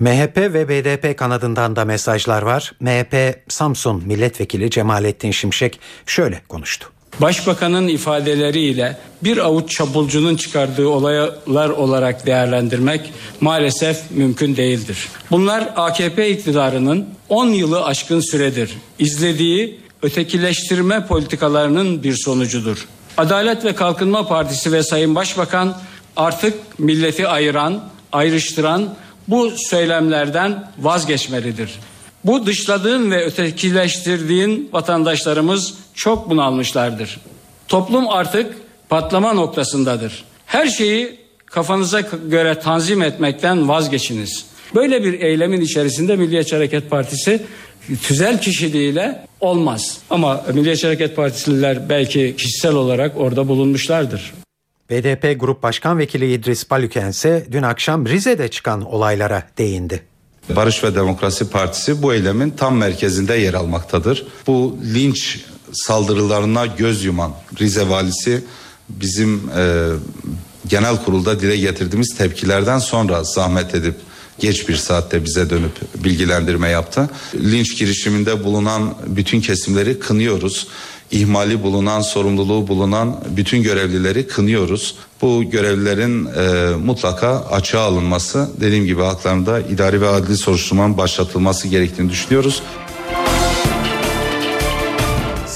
MHP ve BDP kanadından da mesajlar var. MHP Samsun Milletvekili Cemalettin Şimşek şöyle konuştu. Başbakanın ifadeleriyle bir avuç çapulcunun çıkardığı olaylar olarak değerlendirmek maalesef mümkün değildir. Bunlar AKP iktidarının 10 yılı aşkın süredir izlediği ötekileştirme politikalarının bir sonucudur. Adalet ve Kalkınma Partisi ve Sayın Başbakan artık milleti ayıran, ayrıştıran bu söylemlerden vazgeçmelidir. Bu dışladığın ve ötekileştirdiğin vatandaşlarımız çok bunalmışlardır. Toplum artık patlama noktasındadır. Her şeyi kafanıza göre tanzim etmekten vazgeçiniz. Böyle bir eylemin içerisinde Milliyetçi Hareket Partisi tüzel kişiliğiyle olmaz. Ama Milliyetçi Hareket Partisililer belki kişisel olarak orada bulunmuşlardır. BDP Grup Başkan Vekili İdris Balüken ise dün akşam Rize'de çıkan olaylara değindi. Barış ve Demokrasi Partisi bu eylemin tam merkezinde yer almaktadır. Bu linç saldırılarına göz yuman Rize valisi bizim e, genel kurulda dile getirdiğimiz tepkilerden sonra zahmet edip geç bir saatte bize dönüp bilgilendirme yaptı. Linç girişiminde bulunan bütün kesimleri kınıyoruz. İhmali bulunan, sorumluluğu bulunan bütün görevlileri kınıyoruz. Bu görevlilerin e, mutlaka açığa alınması, dediğim gibi haklarında idari ve adli soruşturmanın başlatılması gerektiğini düşünüyoruz.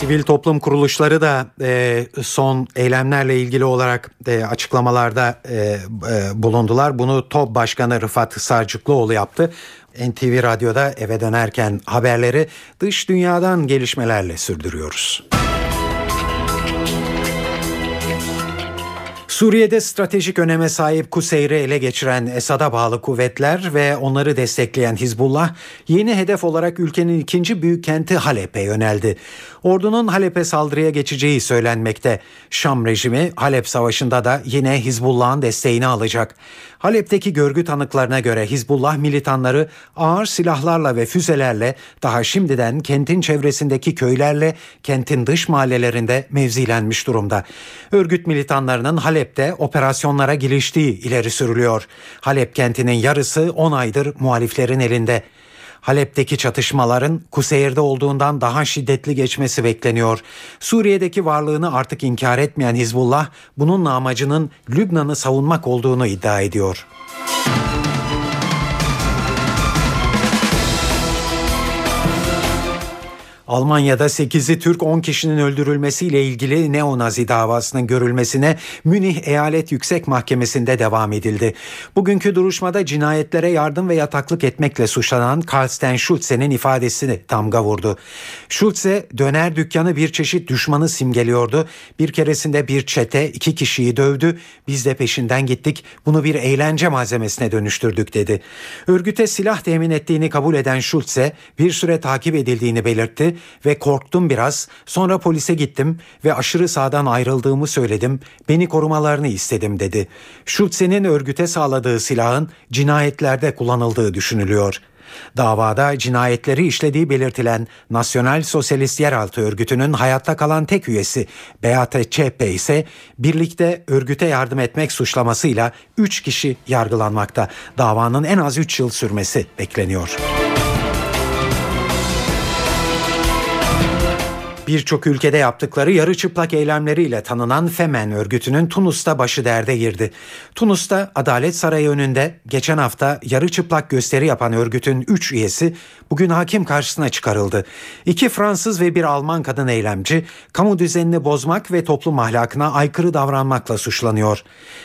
Sivil toplum kuruluşları da e, son eylemlerle ilgili olarak e, açıklamalarda e, e, bulundular. Bunu TOB Başkanı Rıfat Sarcıklıoğlu yaptı. NTV Radyo'da eve dönerken haberleri dış dünyadan gelişmelerle sürdürüyoruz. Suriye'de stratejik öneme sahip Kuseyr'i ele geçiren Esad'a bağlı kuvvetler ve onları destekleyen Hizbullah yeni hedef olarak ülkenin ikinci büyük kenti Halep'e yöneldi. Ordunun Halep'e saldırıya geçeceği söylenmekte. Şam rejimi Halep Savaşı'nda da yine Hizbullah'ın desteğini alacak. Halep'teki görgü tanıklarına göre Hizbullah militanları ağır silahlarla ve füzelerle daha şimdiden kentin çevresindeki köylerle kentin dış mahallelerinde mevzilenmiş durumda. Örgüt militanlarının Halep'te operasyonlara giriştiği ileri sürülüyor. Halep kentinin yarısı 10 aydır muhaliflerin elinde. Halep'teki çatışmaların Kuseyir'de olduğundan daha şiddetli geçmesi bekleniyor. Suriye'deki varlığını artık inkar etmeyen Hizbullah bunun amacının Lübnan'ı savunmak olduğunu iddia ediyor. Almanya'da 8'i Türk 10 kişinin öldürülmesiyle ilgili neonazi davasının görülmesine Münih Eyalet Yüksek Mahkemesi'nde devam edildi. Bugünkü duruşmada cinayetlere yardım ve yataklık etmekle suçlanan Karsten Schulze'nin ifadesini damga vurdu. Schulze döner dükkanı bir çeşit düşmanı simgeliyordu. Bir keresinde bir çete iki kişiyi dövdü. Biz de peşinden gittik. Bunu bir eğlence malzemesine dönüştürdük dedi. Örgüte silah temin ettiğini kabul eden Schulze bir süre takip edildiğini belirtti ve korktum biraz. Sonra polise gittim ve aşırı sağdan ayrıldığımı söyledim. Beni korumalarını istedim dedi. Schulze'nin örgüte sağladığı silahın cinayetlerde kullanıldığı düşünülüyor. Davada cinayetleri işlediği belirtilen Nasyonal Sosyalist Yeraltı Örgütü'nün hayatta kalan tek üyesi Beate Çepe ise birlikte örgüte yardım etmek suçlamasıyla 3 kişi yargılanmakta. Davanın en az 3 yıl sürmesi bekleniyor. Birçok ülkede yaptıkları yarı çıplak eylemleriyle tanınan Femen örgütünün Tunus'ta başı derde girdi. Tunus'ta Adalet Sarayı önünde geçen hafta yarı çıplak gösteri yapan örgütün 3 üyesi bugün hakim karşısına çıkarıldı. İki Fransız ve bir Alman kadın eylemci kamu düzenini bozmak ve toplum ahlakına aykırı davranmakla suçlanıyor.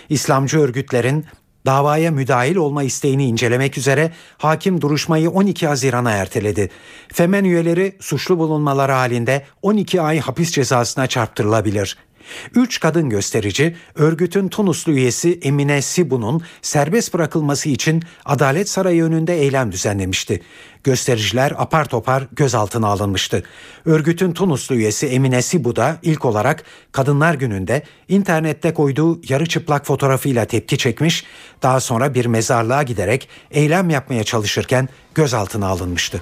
İslamcı örgütlerin davaya müdahil olma isteğini incelemek üzere hakim duruşmayı 12 Haziran'a erteledi. Femen üyeleri suçlu bulunmaları halinde 12 ay hapis cezasına çarptırılabilir. Üç kadın gösterici örgütün Tunuslu üyesi Emine Sibu'nun serbest bırakılması için Adalet Sarayı önünde eylem düzenlemişti. Göstericiler apar topar gözaltına alınmıştı. Örgütün Tunuslu üyesi Emine Sibu da ilk olarak Kadınlar Günü'nde internette koyduğu yarı çıplak fotoğrafıyla tepki çekmiş, daha sonra bir mezarlığa giderek eylem yapmaya çalışırken gözaltına alınmıştı.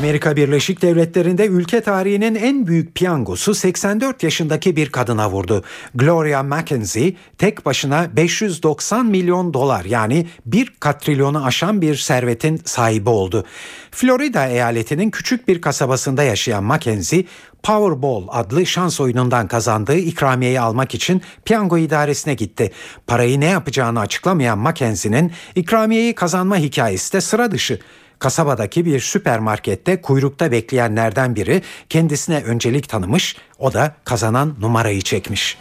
Amerika Birleşik Devletleri'nde ülke tarihinin en büyük piyangosu 84 yaşındaki bir kadına vurdu. Gloria Mackenzie tek başına 590 milyon dolar yani bir katrilyonu aşan bir servetin sahibi oldu. Florida eyaletinin küçük bir kasabasında yaşayan Mackenzie Powerball adlı şans oyunundan kazandığı ikramiyeyi almak için piyango idaresine gitti. Parayı ne yapacağını açıklamayan Mackenzie'nin ikramiyeyi kazanma hikayesi de sıra dışı. Kasabadaki bir süpermarkette kuyrukta bekleyenlerden biri kendisine öncelik tanımış, o da kazanan numarayı çekmiş.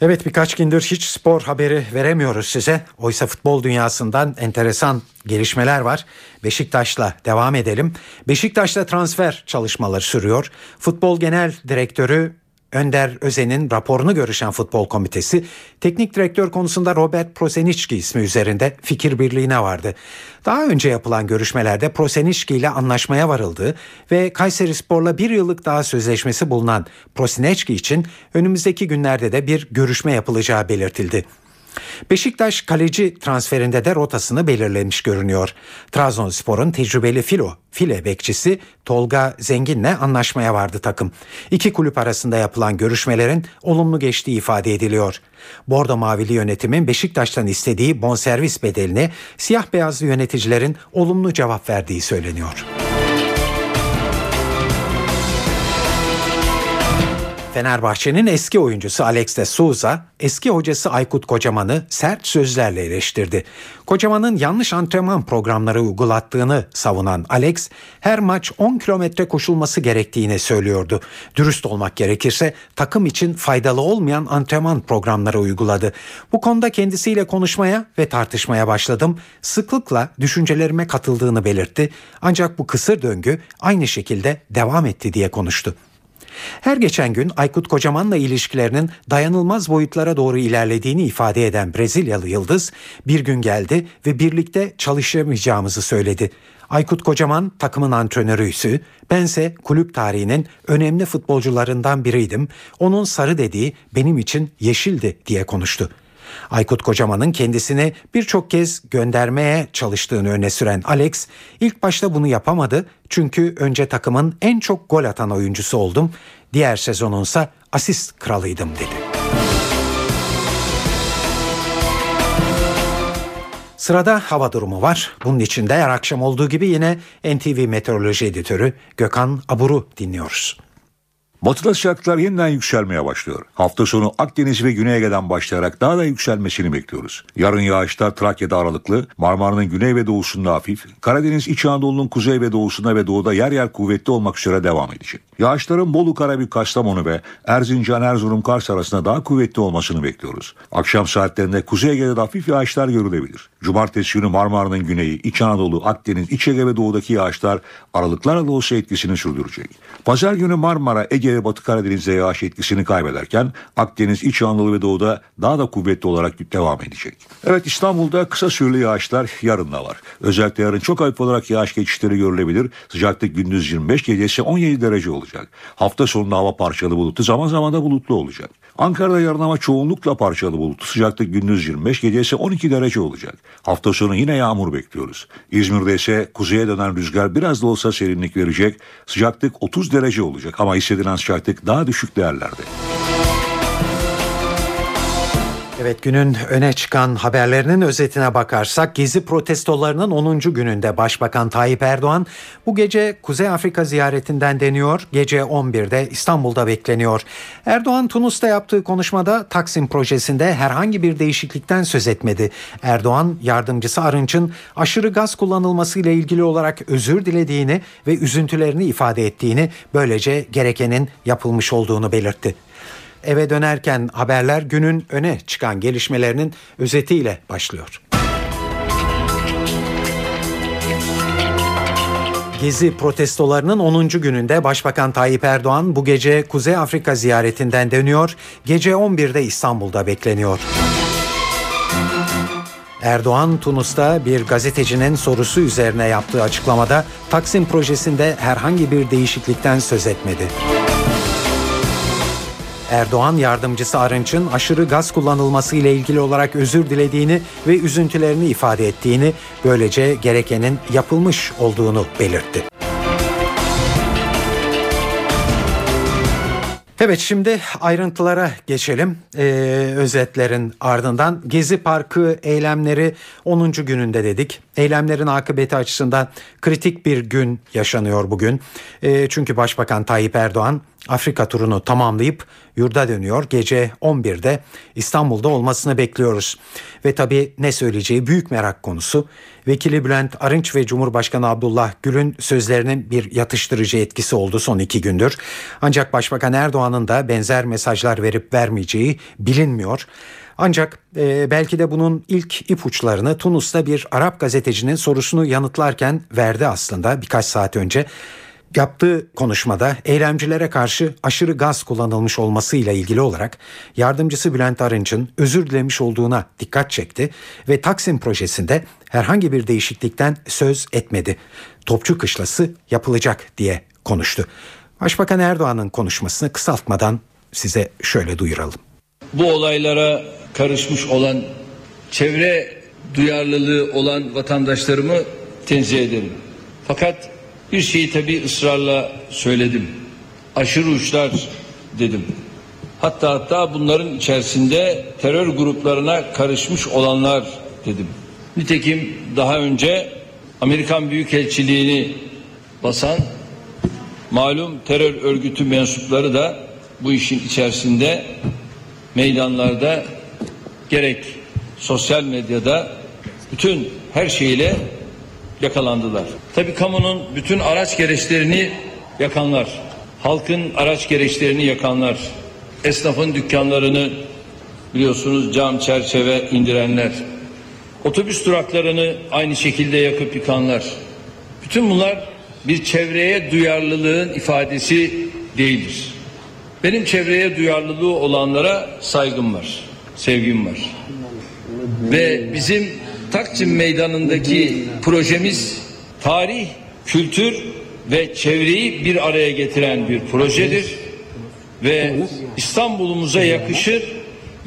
Evet birkaç gündür hiç spor haberi veremiyoruz size. Oysa futbol dünyasından enteresan gelişmeler var. Beşiktaş'la devam edelim. Beşiktaş'ta transfer çalışmaları sürüyor. Futbol Genel Direktörü Önder Özen'in raporunu görüşen futbol komitesi teknik direktör konusunda Robert Prosenicki ismi üzerinde fikir birliğine vardı. Daha önce yapılan görüşmelerde Prosenicki ile anlaşmaya varıldı ve Kayseri Spor'la bir yıllık daha sözleşmesi bulunan Prosenicki için önümüzdeki günlerde de bir görüşme yapılacağı belirtildi. Beşiktaş kaleci transferinde de rotasını belirlemiş görünüyor. Trabzonspor'un tecrübeli filo, file bekçisi Tolga Zengin'le anlaşmaya vardı takım. İki kulüp arasında yapılan görüşmelerin olumlu geçtiği ifade ediliyor. Bordo Mavili yönetimin Beşiktaş'tan istediği bonservis bedelini siyah beyazlı yöneticilerin olumlu cevap verdiği söyleniyor. Fenerbahçe'nin eski oyuncusu Alex de Souza, eski hocası Aykut Kocaman'ı sert sözlerle eleştirdi. Kocaman'ın yanlış antrenman programları uygulattığını savunan Alex, her maç 10 kilometre koşulması gerektiğini söylüyordu. Dürüst olmak gerekirse takım için faydalı olmayan antrenman programları uyguladı. Bu konuda kendisiyle konuşmaya ve tartışmaya başladım. Sıklıkla düşüncelerime katıldığını belirtti. Ancak bu kısır döngü aynı şekilde devam etti diye konuştu. Her geçen gün Aykut Kocaman'la ilişkilerinin dayanılmaz boyutlara doğru ilerlediğini ifade eden Brezilyalı Yıldız bir gün geldi ve birlikte çalışamayacağımızı söyledi. Aykut Kocaman takımın antrenörüyse, bense kulüp tarihinin önemli futbolcularından biriydim. Onun sarı dediği benim için yeşildi diye konuştu. Aykut Kocaman'ın kendisini birçok kez göndermeye çalıştığını öne süren Alex, ilk başta bunu yapamadı çünkü önce takımın en çok gol atan oyuncusu oldum, diğer sezonunsa asist kralıydım dedi. Sırada hava durumu var. Bunun içinde her akşam olduğu gibi yine NTV Meteoroloji Editörü Gökhan Abur'u dinliyoruz. Batıda sıcaklıklar yeniden yükselmeye başlıyor. Hafta sonu Akdeniz ve Güney Ege'den başlayarak daha da yükselmesini bekliyoruz. Yarın yağışlar Trakya'da aralıklı, Marmara'nın güney ve doğusunda hafif, Karadeniz İç Anadolu'nun kuzey ve doğusunda ve doğuda yer yer kuvvetli olmak üzere devam edecek. Yağışların Bolu, Karabük, Kastamonu ve Erzincan, Erzurum, Kars arasında daha kuvvetli olmasını bekliyoruz. Akşam saatlerinde Kuzey Ege'de hafif yağışlar görülebilir. Cumartesi günü Marmara'nın güneyi, İç Anadolu, Akdeniz, İç Ege ve doğudaki yağışlar aralıklarla da olsa etkisini sürdürecek. Pazar günü Marmara, Ege ve Batı Karadeniz'de yağış etkisini kaybederken Akdeniz, İç Anadolu ve Doğu'da daha da kuvvetli olarak devam edecek. Evet İstanbul'da kısa süreli yağışlar yarın da var. Özellikle yarın çok hafif olarak yağış geçişleri görülebilir. Sıcaklık gündüz 25, gecesi 17 derece olacak. Hafta sonunda hava parçalı bulutlu, zaman zaman da bulutlu olacak. Ankara'da yarın hava çoğunlukla parçalı bulutlu. Sıcaklık gündüz 25, gecesi 12 derece olacak. Hafta sonu yine yağmur bekliyoruz. İzmir'de ise kuzeye dönen rüzgar biraz da olsa serinlik verecek. Sıcaklık 30 derece olacak ama hissedilen sıcaklık daha düşük değerlerde. Evet günün öne çıkan haberlerinin özetine bakarsak gezi protestolarının 10. gününde Başbakan Tayyip Erdoğan bu gece Kuzey Afrika ziyaretinden deniyor. Gece 11'de İstanbul'da bekleniyor. Erdoğan Tunus'ta yaptığı konuşmada Taksim projesinde herhangi bir değişiklikten söz etmedi. Erdoğan yardımcısı Arınç'ın aşırı gaz kullanılmasıyla ilgili olarak özür dilediğini ve üzüntülerini ifade ettiğini böylece gerekenin yapılmış olduğunu belirtti eve dönerken haberler günün öne çıkan gelişmelerinin özetiyle başlıyor. Gezi protestolarının 10. gününde Başbakan Tayyip Erdoğan bu gece Kuzey Afrika ziyaretinden dönüyor. Gece 11'de İstanbul'da bekleniyor. Erdoğan Tunus'ta bir gazetecinin sorusu üzerine yaptığı açıklamada Taksim projesinde herhangi bir değişiklikten söz etmedi. Erdoğan yardımcısı Arınç'ın aşırı gaz kullanılması ile ilgili olarak özür dilediğini ve üzüntülerini ifade ettiğini, böylece gerekenin yapılmış olduğunu belirtti. Evet şimdi ayrıntılara geçelim. Ee, özetlerin ardından Gezi Parkı eylemleri 10. gününde dedik. Eylemlerin akıbeti açısından kritik bir gün yaşanıyor bugün. Ee, çünkü Başbakan Tayyip Erdoğan Afrika turunu tamamlayıp yurda dönüyor. Gece 11'de İstanbul'da olmasını bekliyoruz. Ve tabii ne söyleyeceği büyük merak konusu. Vekili Bülent Arınç ve Cumhurbaşkanı Abdullah Gül'ün sözlerinin bir yatıştırıcı etkisi oldu son iki gündür. Ancak Başbakan Erdoğan'ın da benzer mesajlar verip vermeyeceği bilinmiyor. Ancak e, belki de bunun ilk ipuçlarını Tunus'ta bir Arap gazetecinin sorusunu yanıtlarken verdi aslında birkaç saat önce. Yaptığı konuşmada eylemcilere karşı aşırı gaz kullanılmış olmasıyla ilgili olarak yardımcısı Bülent Arınç'ın özür dilemiş olduğuna dikkat çekti ve Taksim projesinde herhangi bir değişiklikten söz etmedi. Topçu Kışlası yapılacak diye konuştu. Başbakan Erdoğan'ın konuşmasını kısaltmadan size şöyle duyuralım. Bu olaylara karışmış olan çevre duyarlılığı olan vatandaşlarımı tenzih ederim. Fakat bir şeyi tabii ısrarla söyledim. Aşırı uçlar dedim. Hatta hatta bunların içerisinde terör gruplarına karışmış olanlar dedim. Nitekim daha önce Amerikan Büyükelçiliğini basan malum terör örgütü mensupları da bu işin içerisinde meydanlarda gerek sosyal medyada bütün her şeyle yakalandılar. Tabi kamunun bütün araç gereçlerini yakanlar, halkın araç gereçlerini yakanlar, esnafın dükkanlarını biliyorsunuz cam çerçeve indirenler, otobüs duraklarını aynı şekilde yakıp yıkanlar. Bütün bunlar bir çevreye duyarlılığın ifadesi değildir. Benim çevreye duyarlılığı olanlara saygım var, sevgim var. Ve bizim Taksim Meydanı'ndaki projemiz tarih, kültür ve çevreyi bir araya getiren bir projedir. Ve İstanbul'umuza yakışır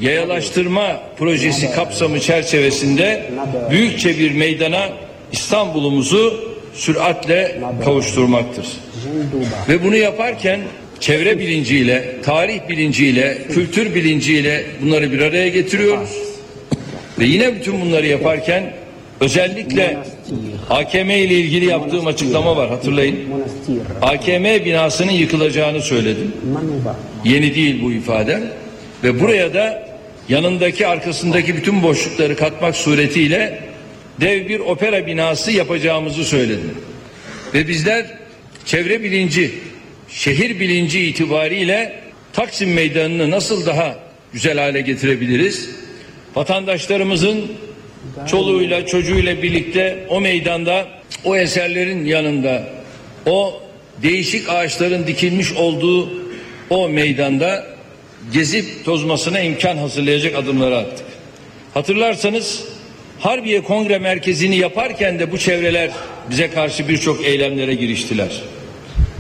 yayalaştırma projesi kapsamı çerçevesinde büyükçe bir meydana İstanbul'umuzu süratle kavuşturmaktır. Ve bunu yaparken çevre bilinciyle, tarih bilinciyle, kültür bilinciyle bunları bir araya getiriyoruz. Ve yine bütün bunları yaparken özellikle AKM ile ilgili yaptığım açıklama var hatırlayın. AKM binasının yıkılacağını söyledim. Yeni değil bu ifade. Ve buraya da yanındaki arkasındaki bütün boşlukları katmak suretiyle dev bir opera binası yapacağımızı söyledim. Ve bizler çevre bilinci, şehir bilinci itibariyle Taksim Meydanı'nı nasıl daha güzel hale getirebiliriz? Vatandaşlarımızın çoluğuyla çocuğuyla birlikte o meydanda o eserlerin yanında o değişik ağaçların dikilmiş olduğu o meydanda gezip tozmasına imkan hazırlayacak adımları attık. Hatırlarsanız Harbiye Kongre Merkezi'ni yaparken de bu çevreler bize karşı birçok eylemlere giriştiler.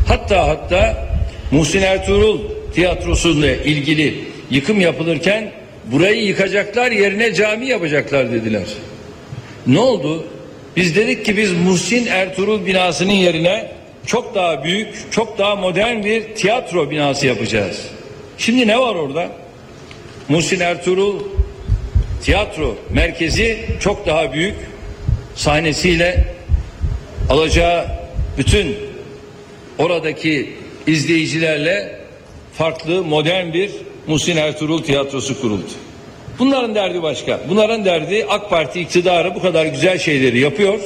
Hatta hatta Muhsin Ertuğrul tiyatrosuyla ilgili yıkım yapılırken burayı yıkacaklar yerine cami yapacaklar dediler. Ne oldu? Biz dedik ki biz Muhsin Ertuğrul binasının yerine çok daha büyük, çok daha modern bir tiyatro binası yapacağız. Şimdi ne var orada? Muhsin Ertuğrul tiyatro merkezi çok daha büyük sahnesiyle alacağı bütün oradaki izleyicilerle farklı modern bir Muhsin Ertuğrul tiyatrosu kuruldu. Bunların derdi başka. Bunların derdi AK Parti iktidarı bu kadar güzel şeyleri yapıyor.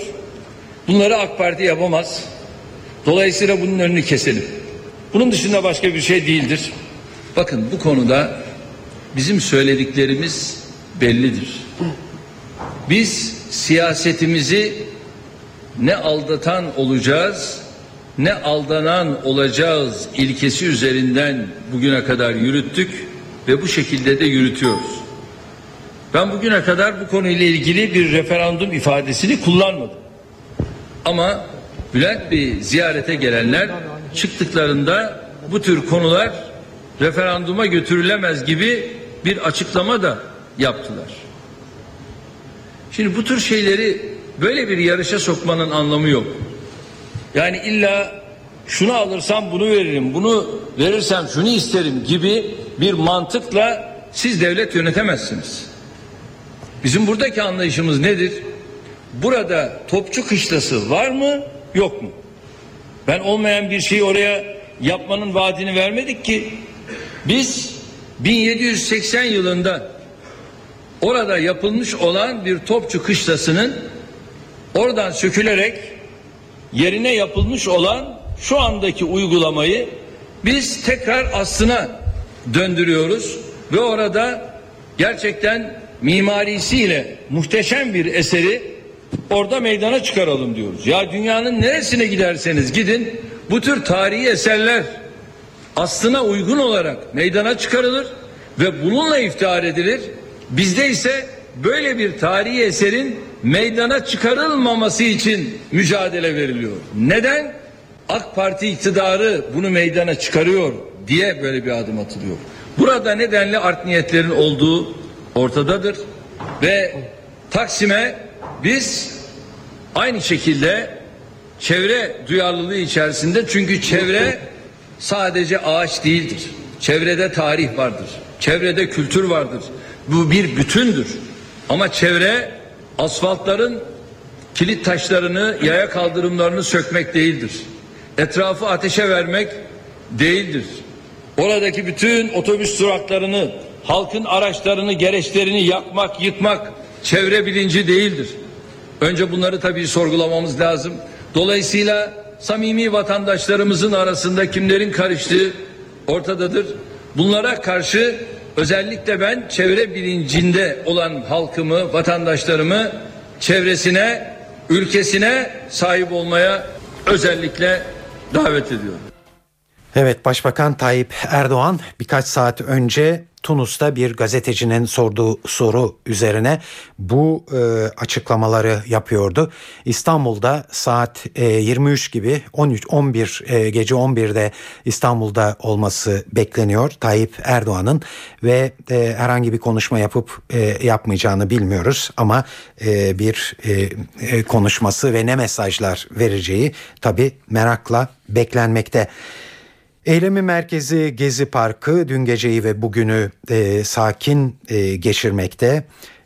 Bunları AK Parti yapamaz. Dolayısıyla bunun önünü keselim. Bunun dışında başka bir şey değildir. Bakın bu konuda bizim söylediklerimiz bellidir. Biz siyasetimizi ne aldatan olacağız ne aldanan olacağız ilkesi üzerinden bugüne kadar yürüttük ve bu şekilde de yürütüyoruz. Ben bugüne kadar bu konuyla ilgili bir referandum ifadesini kullanmadım. Ama Bülent Bey ziyarete gelenler çıktıklarında bu tür konular referanduma götürülemez gibi bir açıklama da yaptılar. Şimdi bu tür şeyleri böyle bir yarışa sokmanın anlamı yok. Yani illa şunu alırsam bunu veririm, bunu verirsem şunu isterim gibi bir mantıkla siz devlet yönetemezsiniz. Bizim buradaki anlayışımız nedir? Burada topçu kışlası var mı, yok mu? Ben olmayan bir şeyi oraya yapmanın vaadini vermedik ki. Biz 1780 yılında orada yapılmış olan bir topçu kışlasının oradan sökülerek yerine yapılmış olan şu andaki uygulamayı biz tekrar aslına döndürüyoruz ve orada gerçekten mimarisiyle muhteşem bir eseri orada meydana çıkaralım diyoruz. Ya dünyanın neresine giderseniz gidin bu tür tarihi eserler aslına uygun olarak meydana çıkarılır ve bununla iftihar edilir. Bizde ise böyle bir tarihi eserin meydana çıkarılmaması için mücadele veriliyor. Neden? AK Parti iktidarı bunu meydana çıkarıyor diye böyle bir adım atılıyor. Burada nedenli art niyetlerin olduğu ortadadır ve Taksim'e biz aynı şekilde çevre duyarlılığı içerisinde çünkü çevre sadece ağaç değildir. Çevrede tarih vardır. Çevrede kültür vardır. Bu bir bütündür. Ama çevre asfaltların kilit taşlarını, yaya kaldırımlarını sökmek değildir. Etrafı ateşe vermek değildir. Oradaki bütün otobüs duraklarını, halkın araçlarını, gereçlerini yakmak, yıkmak çevre bilinci değildir. Önce bunları tabii sorgulamamız lazım. Dolayısıyla samimi vatandaşlarımızın arasında kimlerin karıştığı ortadadır. Bunlara karşı özellikle ben çevre bilincinde olan halkımı, vatandaşlarımı çevresine, ülkesine sahip olmaya özellikle davet ediyorum. Evet Başbakan Tayyip Erdoğan birkaç saat önce Tunus'ta bir gazetecinin sorduğu soru üzerine bu e, açıklamaları yapıyordu. İstanbul'da saat e, 23 gibi 13 11 e, gece 11'de İstanbul'da olması bekleniyor Tayyip Erdoğan'ın ve e, herhangi bir konuşma yapıp e, yapmayacağını bilmiyoruz ama e, bir e, e, konuşması ve ne mesajlar vereceği tabi merakla beklenmekte. Eylemi merkezi Gezi Parkı dün geceyi ve bugünü e, sakin e, geçirmekte.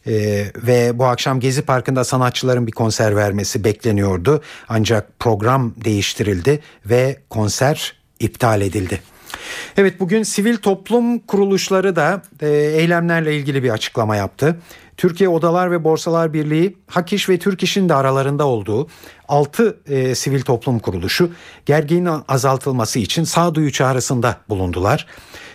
Ee, ve bu akşam Gezi Parkı'nda sanatçıların bir konser vermesi bekleniyordu. Ancak program değiştirildi ve konser iptal edildi. Evet bugün sivil toplum kuruluşları da e, eylemlerle ilgili bir açıklama yaptı. Türkiye Odalar ve Borsalar Birliği, Hak İş ve Türk İş'in de aralarında olduğu 6 e, sivil toplum kuruluşu gerginliğin azaltılması için sağduyu çağrısında bulundular.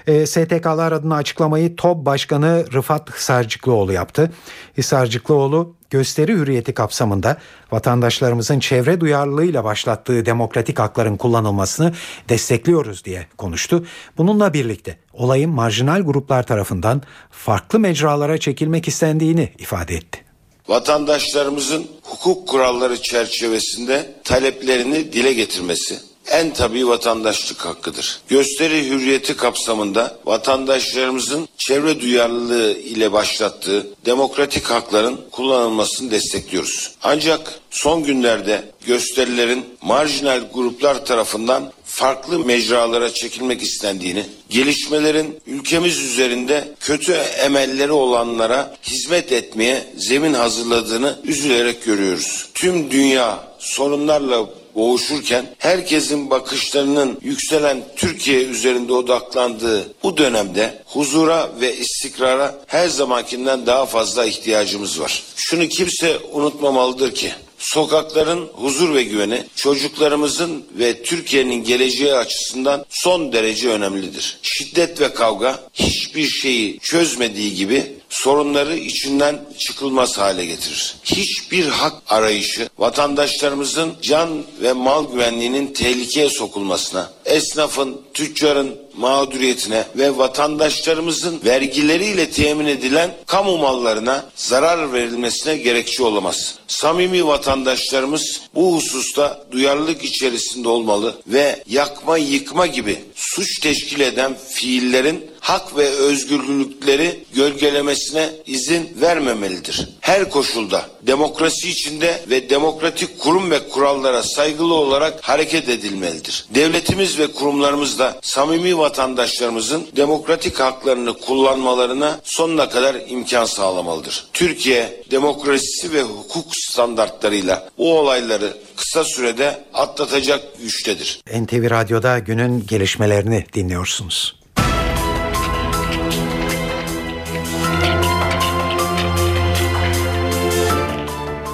E, STK'lar adına açıklamayı TOB Başkanı Rıfat Hisarcıklıoğlu yaptı. Hisarcıklıoğlu gösteri hürriyeti kapsamında vatandaşlarımızın çevre duyarlılığıyla başlattığı demokratik hakların kullanılmasını destekliyoruz diye konuştu. Bununla birlikte olayın marjinal gruplar tarafından farklı mecralara çekilmek istendiğini ifade etti. Vatandaşlarımızın hukuk kuralları çerçevesinde taleplerini dile getirmesi en tabii vatandaşlık hakkıdır. Gösteri hürriyeti kapsamında vatandaşlarımızın çevre duyarlılığı ile başlattığı demokratik hakların kullanılmasını destekliyoruz. Ancak son günlerde gösterilerin marjinal gruplar tarafından farklı mecralara çekilmek istendiğini, gelişmelerin ülkemiz üzerinde kötü emelleri olanlara hizmet etmeye zemin hazırladığını üzülerek görüyoruz. Tüm dünya sorunlarla boğuşurken herkesin bakışlarının yükselen Türkiye üzerinde odaklandığı bu dönemde huzura ve istikrara her zamankinden daha fazla ihtiyacımız var. Şunu kimse unutmamalıdır ki sokakların huzur ve güveni çocuklarımızın ve Türkiye'nin geleceği açısından son derece önemlidir. Şiddet ve kavga hiçbir şeyi çözmediği gibi sorunları içinden çıkılmaz hale getirir. Hiçbir hak arayışı vatandaşlarımızın can ve mal güvenliğinin tehlikeye sokulmasına, esnafın, tüccarın mağduriyetine ve vatandaşlarımızın vergileriyle temin edilen kamu mallarına zarar verilmesine gerekçe olamaz. Samimi vatandaşlarımız bu hususta duyarlılık içerisinde olmalı ve yakma yıkma gibi suç teşkil eden fiillerin hak ve özgürlükleri gölgelemesine izin vermemelidir. Her koşulda demokrasi içinde ve demokratik kurum ve kurallara saygılı olarak hareket edilmelidir. Devletimiz ve kurumlarımız da samimi vatandaşlarımızın demokratik haklarını kullanmalarına sonuna kadar imkan sağlamalıdır. Türkiye demokrasisi ve hukuk standartlarıyla bu olayları kısa sürede atlatacak güçtedir. NTV Radyo'da günün gelişmelerini dinliyorsunuz.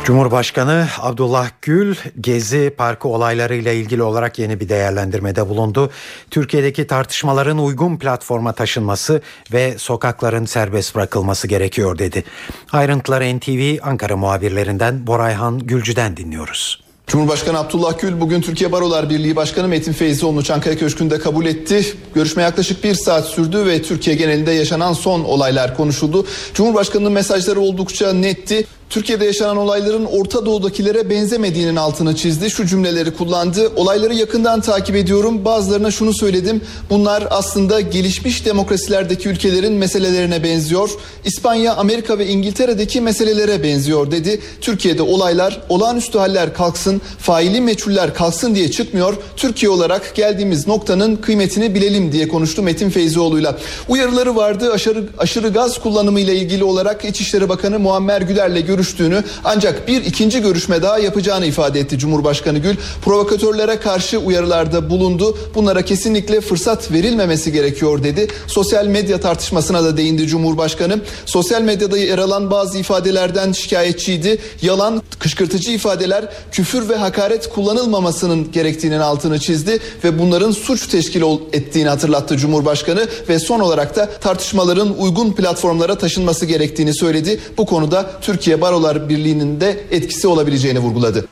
Cumhurbaşkanı Abdullah Gül Gezi Parkı olaylarıyla ilgili olarak yeni bir değerlendirmede bulundu. Türkiye'deki tartışmaların uygun platforma taşınması ve sokakların serbest bırakılması gerekiyor dedi. Ayrıntıları NTV Ankara muhabirlerinden Borayhan Gülcü'den dinliyoruz. Cumhurbaşkanı Abdullah Gül bugün Türkiye Barolar Birliği Başkanı Metin Feyzioğlu'nu Çankaya Köşkü'nde kabul etti. Görüşme yaklaşık bir saat sürdü ve Türkiye genelinde yaşanan son olaylar konuşuldu. Cumhurbaşkanının mesajları oldukça netti. Türkiye'de yaşanan olayların Orta Doğu'dakilere benzemediğinin altını çizdi. Şu cümleleri kullandı. Olayları yakından takip ediyorum. Bazılarına şunu söyledim. Bunlar aslında gelişmiş demokrasilerdeki ülkelerin meselelerine benziyor. İspanya, Amerika ve İngiltere'deki meselelere benziyor dedi. Türkiye'de olaylar olağanüstü haller kalksın, faili meçhuller kalksın diye çıkmıyor. Türkiye olarak geldiğimiz noktanın kıymetini bilelim diye konuştu Metin Feyzioğlu'yla. Uyarıları vardı aşırı, aşırı gaz kullanımı ile ilgili olarak İçişleri Bakanı Muammer Güler'le görüştü görüştüğünü ancak bir ikinci görüşme daha yapacağını ifade etti Cumhurbaşkanı Gül. Provokatörlere karşı uyarılarda bulundu. Bunlara kesinlikle fırsat verilmemesi gerekiyor dedi. Sosyal medya tartışmasına da değindi Cumhurbaşkanı. Sosyal medyada yer alan bazı ifadelerden şikayetçiydi. Yalan, kışkırtıcı ifadeler, küfür ve hakaret kullanılmamasının gerektiğinin altını çizdi ve bunların suç teşkil ettiğini hatırlattı Cumhurbaşkanı ve son olarak da tartışmaların uygun platformlara taşınması gerektiğini söyledi. Bu konuda Türkiye Barolar Birliği'nin de etkisi olabileceğini vurguladı.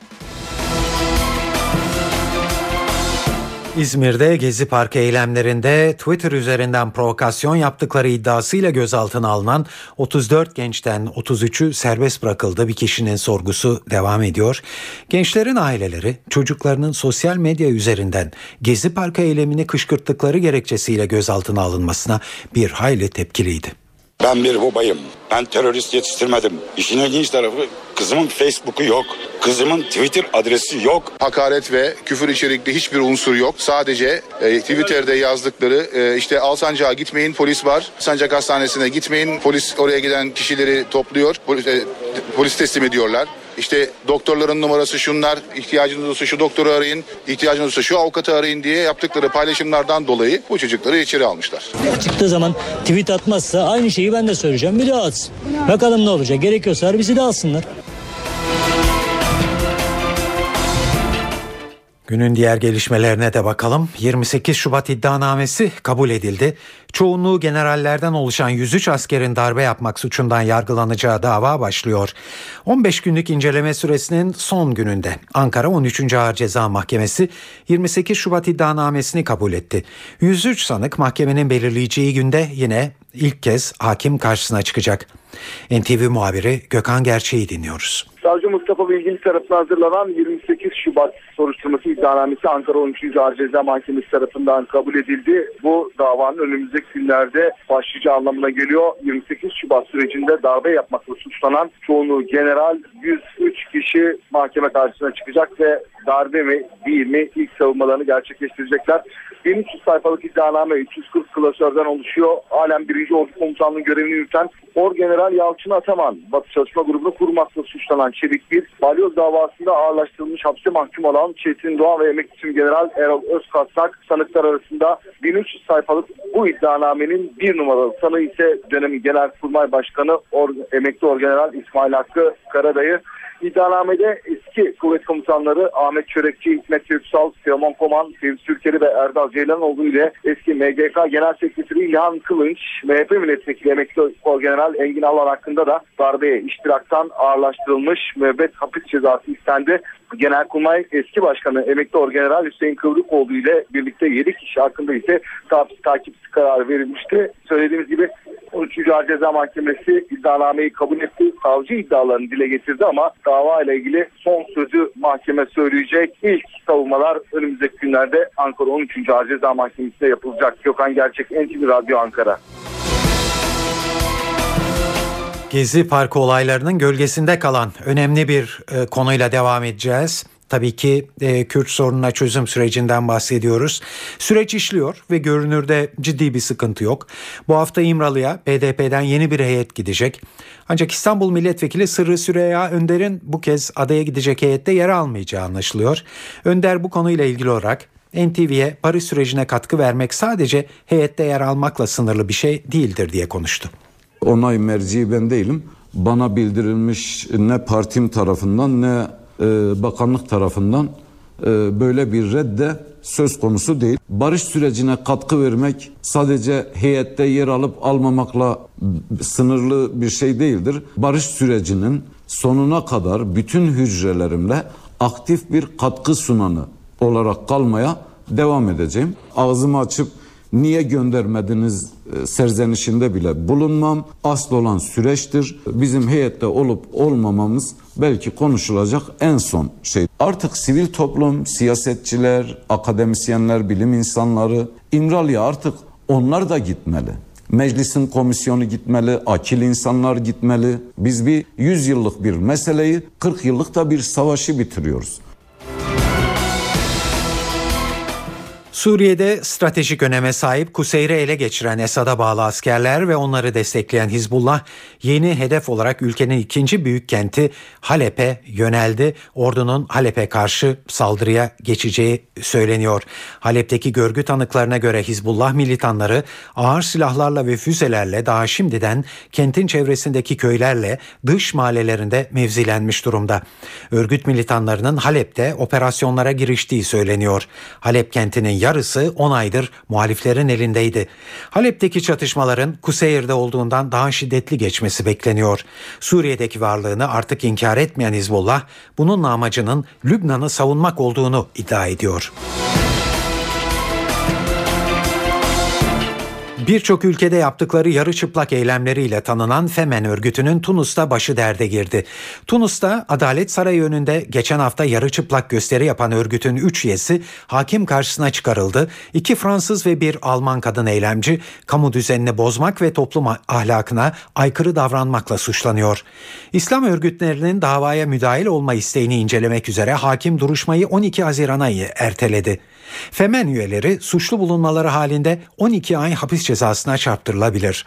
İzmir'de Gezi Parkı eylemlerinde Twitter üzerinden provokasyon yaptıkları iddiasıyla gözaltına alınan 34 gençten 33'ü serbest bırakıldı. Bir kişinin sorgusu devam ediyor. Gençlerin aileleri çocuklarının sosyal medya üzerinden Gezi Parkı eylemini kışkırttıkları gerekçesiyle gözaltına alınmasına bir hayli tepkiliydi. Ben bir babayım. Ben terörist yetiştirmedim. İşin ilginç tarafı kızımın Facebook'u yok. Kızımın Twitter adresi yok. Hakaret ve küfür içerikli hiçbir unsur yok. Sadece e, Twitter'da yazdıkları e, işte Alsancak'a gitmeyin polis var. Sancak Hastanesi'ne gitmeyin polis oraya giden kişileri topluyor. Polis, e, polis teslim ediyorlar. İşte doktorların numarası şunlar, ihtiyacınız olursa şu doktoru arayın, ihtiyacınız olursa şu avukatı arayın diye yaptıkları paylaşımlardan dolayı bu çocukları içeri almışlar. Çıktığı zaman tweet atmazsa aynı şeyi ben de söyleyeceğim. Bir daha atsın. Bakalım ne olacak. Gerekiyorsa bizi de alsınlar. Günün diğer gelişmelerine de bakalım. 28 Şubat iddianamesi kabul edildi. Çoğunluğu generallerden oluşan 103 askerin darbe yapmak suçundan yargılanacağı dava başlıyor. 15 günlük inceleme süresinin son gününde Ankara 13. Ağır Ceza Mahkemesi 28 Şubat iddianamesini kabul etti. 103 sanık mahkemenin belirleyeceği günde yine ilk kez hakim karşısına çıkacak. NTV muhabiri Gökhan Gerçeği dinliyoruz. Savcı Mustafa Bilgili tarafından hazırlanan 28 Şubat soruşturması iddianamesi Ankara 13. Ağır Ceza Mahkemesi tarafından kabul edildi. Bu davanın önümüzdeki günlerde başlayacağı anlamına geliyor. 28 Şubat sürecinde darbe yapmakla suçlanan çoğunluğu general 103 kişi mahkeme karşısına çıkacak ve darbe mi değil mi ilk savunmalarını gerçekleştirecekler. 1300 sayfalık iddianame 340 klasörden oluşuyor. Halen 1. Ordu Komutanlığı görevini yürüten Orgeneral Yalçın Ataman, Batı Çalışma Grubu'nu kurmakla suçlanan Çelik Bir, balyoz davasında ağırlaştırılmış hapse mahkum olan Çetin Doğan ve emekli General Erol Özkasnak sanıklar arasında 1300 sayfalık bu iddianamenin bir numaralı sanığı ise dönemin Genelkurmay Başkanı Or emekli Orgeneral İsmail Hakkı Karadayı. İddianamede eski kuvvet komutanları Ahmet Çörekçi, Hikmet Köksal, Teoman Koman, Fevzi Türkeli ve Erdal Ceylanoğlu ile eski MGK Genel Sekreteri İlhan Kılınç, MHP Milletvekili Emekli General Engin Alan hakkında da darbeye iştiraktan ağırlaştırılmış müebbet hapis cezası istendi. Genelkurmay eski başkanı emekli orgeneral Hüseyin Kıvrıkoğlu ile birlikte 7 kişi hakkında ise takip, takipsiz kararı verilmişti. Söylediğimiz gibi 13. Ağır Ceza Mahkemesi iddianameyi kabul etti. Savcı iddialarını dile getirdi ama dava ile ilgili son sözü mahkeme söyleyecek. İlk savunmalar önümüzdeki günlerde Ankara 13. Ağır Ceza Mahkemesi'nde yapılacak. Gökhan Gerçek, NTV Radyo Ankara. Gezi Parkı olaylarının gölgesinde kalan önemli bir e, konuyla devam edeceğiz. Tabii ki e, Kürt sorununa çözüm sürecinden bahsediyoruz. Süreç işliyor ve görünürde ciddi bir sıkıntı yok. Bu hafta İmralı'ya BDP'den yeni bir heyet gidecek. Ancak İstanbul Milletvekili Sırrı Süreyya Önder'in bu kez adaya gidecek heyette yer almayacağı anlaşılıyor. Önder bu konuyla ilgili olarak NTV'ye barış sürecine katkı vermek sadece heyette yer almakla sınırlı bir şey değildir diye konuştu. Onay merci ben değilim. Bana bildirilmiş ne partim tarafından ne e, bakanlık tarafından e, böyle bir redde söz konusu değil. Barış sürecine katkı vermek sadece heyette yer alıp almamakla sınırlı bir şey değildir. Barış sürecinin sonuna kadar bütün hücrelerimle aktif bir katkı sunanı olarak kalmaya devam edeceğim. Ağzımı açıp niye göndermediniz e, serzenişinde bile bulunmam. Asıl olan süreçtir. Bizim heyette olup olmamamız belki konuşulacak en son şey. Artık sivil toplum, siyasetçiler, akademisyenler, bilim insanları İmralı'ya artık onlar da gitmeli. Meclisin komisyonu gitmeli, akil insanlar gitmeli. Biz bir 100 yıllık bir meseleyi 40 yıllık da bir savaşı bitiriyoruz. Suriye'de stratejik öneme sahip Kuseyri ele geçiren Esad'a bağlı askerler ve onları destekleyen Hizbullah yeni hedef olarak ülkenin ikinci büyük kenti Halep'e yöneldi. Ordunun Halep'e karşı saldırıya geçeceği söyleniyor. Halep'teki görgü tanıklarına göre Hizbullah militanları ağır silahlarla ve füzelerle daha şimdiden kentin çevresindeki köylerle dış mahallelerinde mevzilenmiş durumda. Örgüt militanlarının Halep'te operasyonlara giriştiği söyleniyor. Halep kentinin yarısı 10 aydır muhaliflerin elindeydi. Halep'teki çatışmaların Kuseyir'de olduğundan daha şiddetli geçmesi bekleniyor. Suriye'deki varlığını artık inkar etmeyen Hizbullah bunun amacının Lübnan'ı savunmak olduğunu iddia ediyor. Birçok ülkede yaptıkları yarı çıplak eylemleriyle tanınan Femen örgütünün Tunus'ta başı derde girdi. Tunus'ta Adalet Sarayı önünde geçen hafta yarı çıplak gösteri yapan örgütün 3 üyesi hakim karşısına çıkarıldı. İki Fransız ve bir Alman kadın eylemci kamu düzenini bozmak ve toplum ahlakına aykırı davranmakla suçlanıyor. İslam örgütlerinin davaya müdahil olma isteğini incelemek üzere hakim duruşmayı 12 Haziran'a erteledi. Femen üyeleri suçlu bulunmaları halinde 12 ay hapis cezasına çarptırılabilir.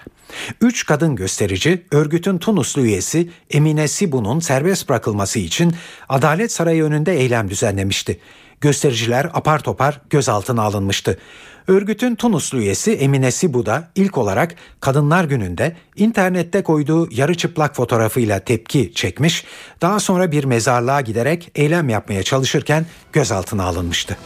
Üç kadın gösterici örgütün Tunuslu üyesi Emine Sibu'nun serbest bırakılması için Adalet Sarayı önünde eylem düzenlemişti. Göstericiler apar topar gözaltına alınmıştı. Örgütün Tunuslu üyesi Emine Sibu da ilk olarak Kadınlar Günü'nde internette koyduğu yarı çıplak fotoğrafıyla tepki çekmiş, daha sonra bir mezarlığa giderek eylem yapmaya çalışırken gözaltına alınmıştı.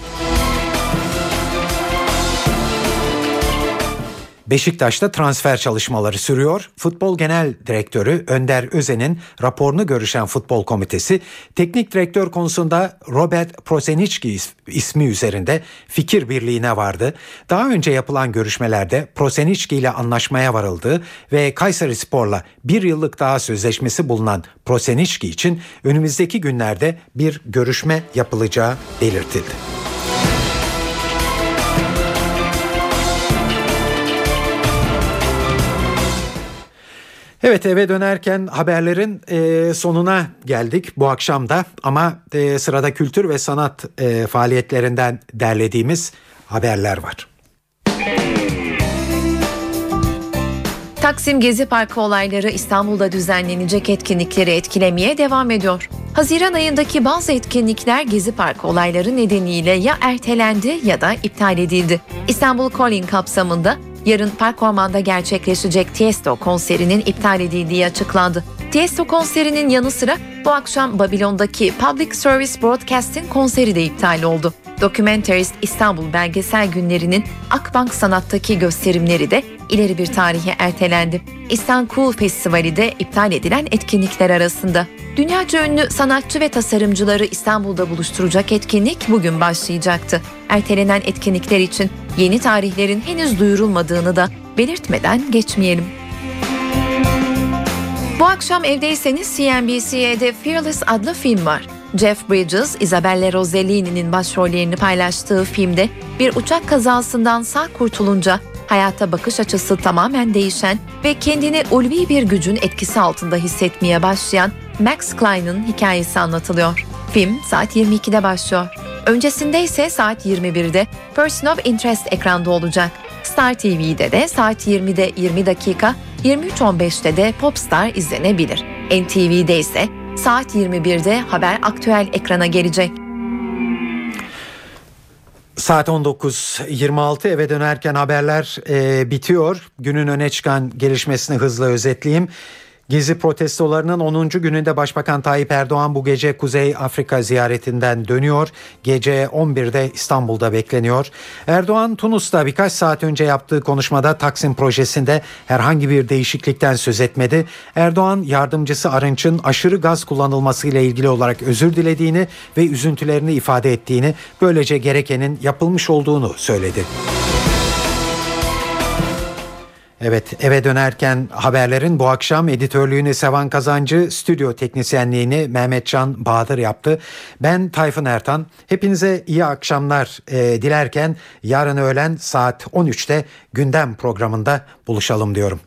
Beşiktaş'ta transfer çalışmaları sürüyor. Futbol Genel Direktörü Önder Özen'in raporunu görüşen futbol komitesi teknik direktör konusunda Robert Prosenicki ismi üzerinde fikir birliğine vardı. Daha önce yapılan görüşmelerde Prosenicki ile anlaşmaya varıldı ve Kayseri Spor'la bir yıllık daha sözleşmesi bulunan Prosenicki için önümüzdeki günlerde bir görüşme yapılacağı belirtildi. Evet eve dönerken haberlerin e, sonuna geldik bu akşam da ama e, sırada kültür ve sanat e, faaliyetlerinden derlediğimiz haberler var. Taksim Gezi Parkı olayları İstanbul'da düzenlenecek etkinlikleri etkilemeye devam ediyor. Haziran ayındaki bazı etkinlikler Gezi Parkı olayları nedeniyle ya ertelendi ya da iptal edildi. İstanbul Calling kapsamında yarın Park Orman'da gerçekleşecek Tiesto konserinin iptal edildiği açıklandı. Tiesto konserinin yanı sıra bu akşam Babilon'daki Public Service Broadcasting konseri de iptal oldu. Documentaries İstanbul Belgesel Günleri'nin Akbank Sanat'taki gösterimleri de ileri bir tarihe ertelendi. İstanbul Festivali de iptal edilen etkinlikler arasında. Dünyaca ünlü sanatçı ve tasarımcıları İstanbul'da buluşturacak etkinlik bugün başlayacaktı. Ertelenen etkinlikler için yeni tarihlerin henüz duyurulmadığını da belirtmeden geçmeyelim. Bu akşam evdeyseniz CNBC'de Fearless adlı film var. Jeff Bridges, Isabella Rossellini'nin başrollerini paylaştığı filmde bir uçak kazasından sağ kurtulunca hayata bakış açısı tamamen değişen ve kendini ulvi bir gücün etkisi altında hissetmeye başlayan Max Klein'ın hikayesi anlatılıyor. Film saat 22'de başlıyor. Öncesinde ise saat 21'de Person of Interest ekranda olacak. Star TV'de de saat 20'de 20 dakika, 23.15'te de Popstar izlenebilir. NTV'de ise saat 21'de Haber Aktüel ekrana gelecek. Saat 19.26 eve dönerken haberler e, bitiyor. Günün öne çıkan gelişmesini hızla özetleyeyim. Gezi protestolarının 10. gününde Başbakan Tayyip Erdoğan bu gece Kuzey Afrika ziyaretinden dönüyor. Gece 11'de İstanbul'da bekleniyor. Erdoğan Tunus'ta birkaç saat önce yaptığı konuşmada Taksim projesinde herhangi bir değişiklikten söz etmedi. Erdoğan yardımcısı Arınç'ın aşırı gaz kullanılmasıyla ilgili olarak özür dilediğini ve üzüntülerini ifade ettiğini, böylece gerekenin yapılmış olduğunu söyledi. Evet eve dönerken haberlerin bu akşam editörlüğünü Sevan Kazancı, stüdyo teknisyenliğini Mehmetcan Bahadır yaptı. Ben Tayfun Ertan. Hepinize iyi akşamlar e, dilerken yarın öğlen saat 13'te gündem programında buluşalım diyorum.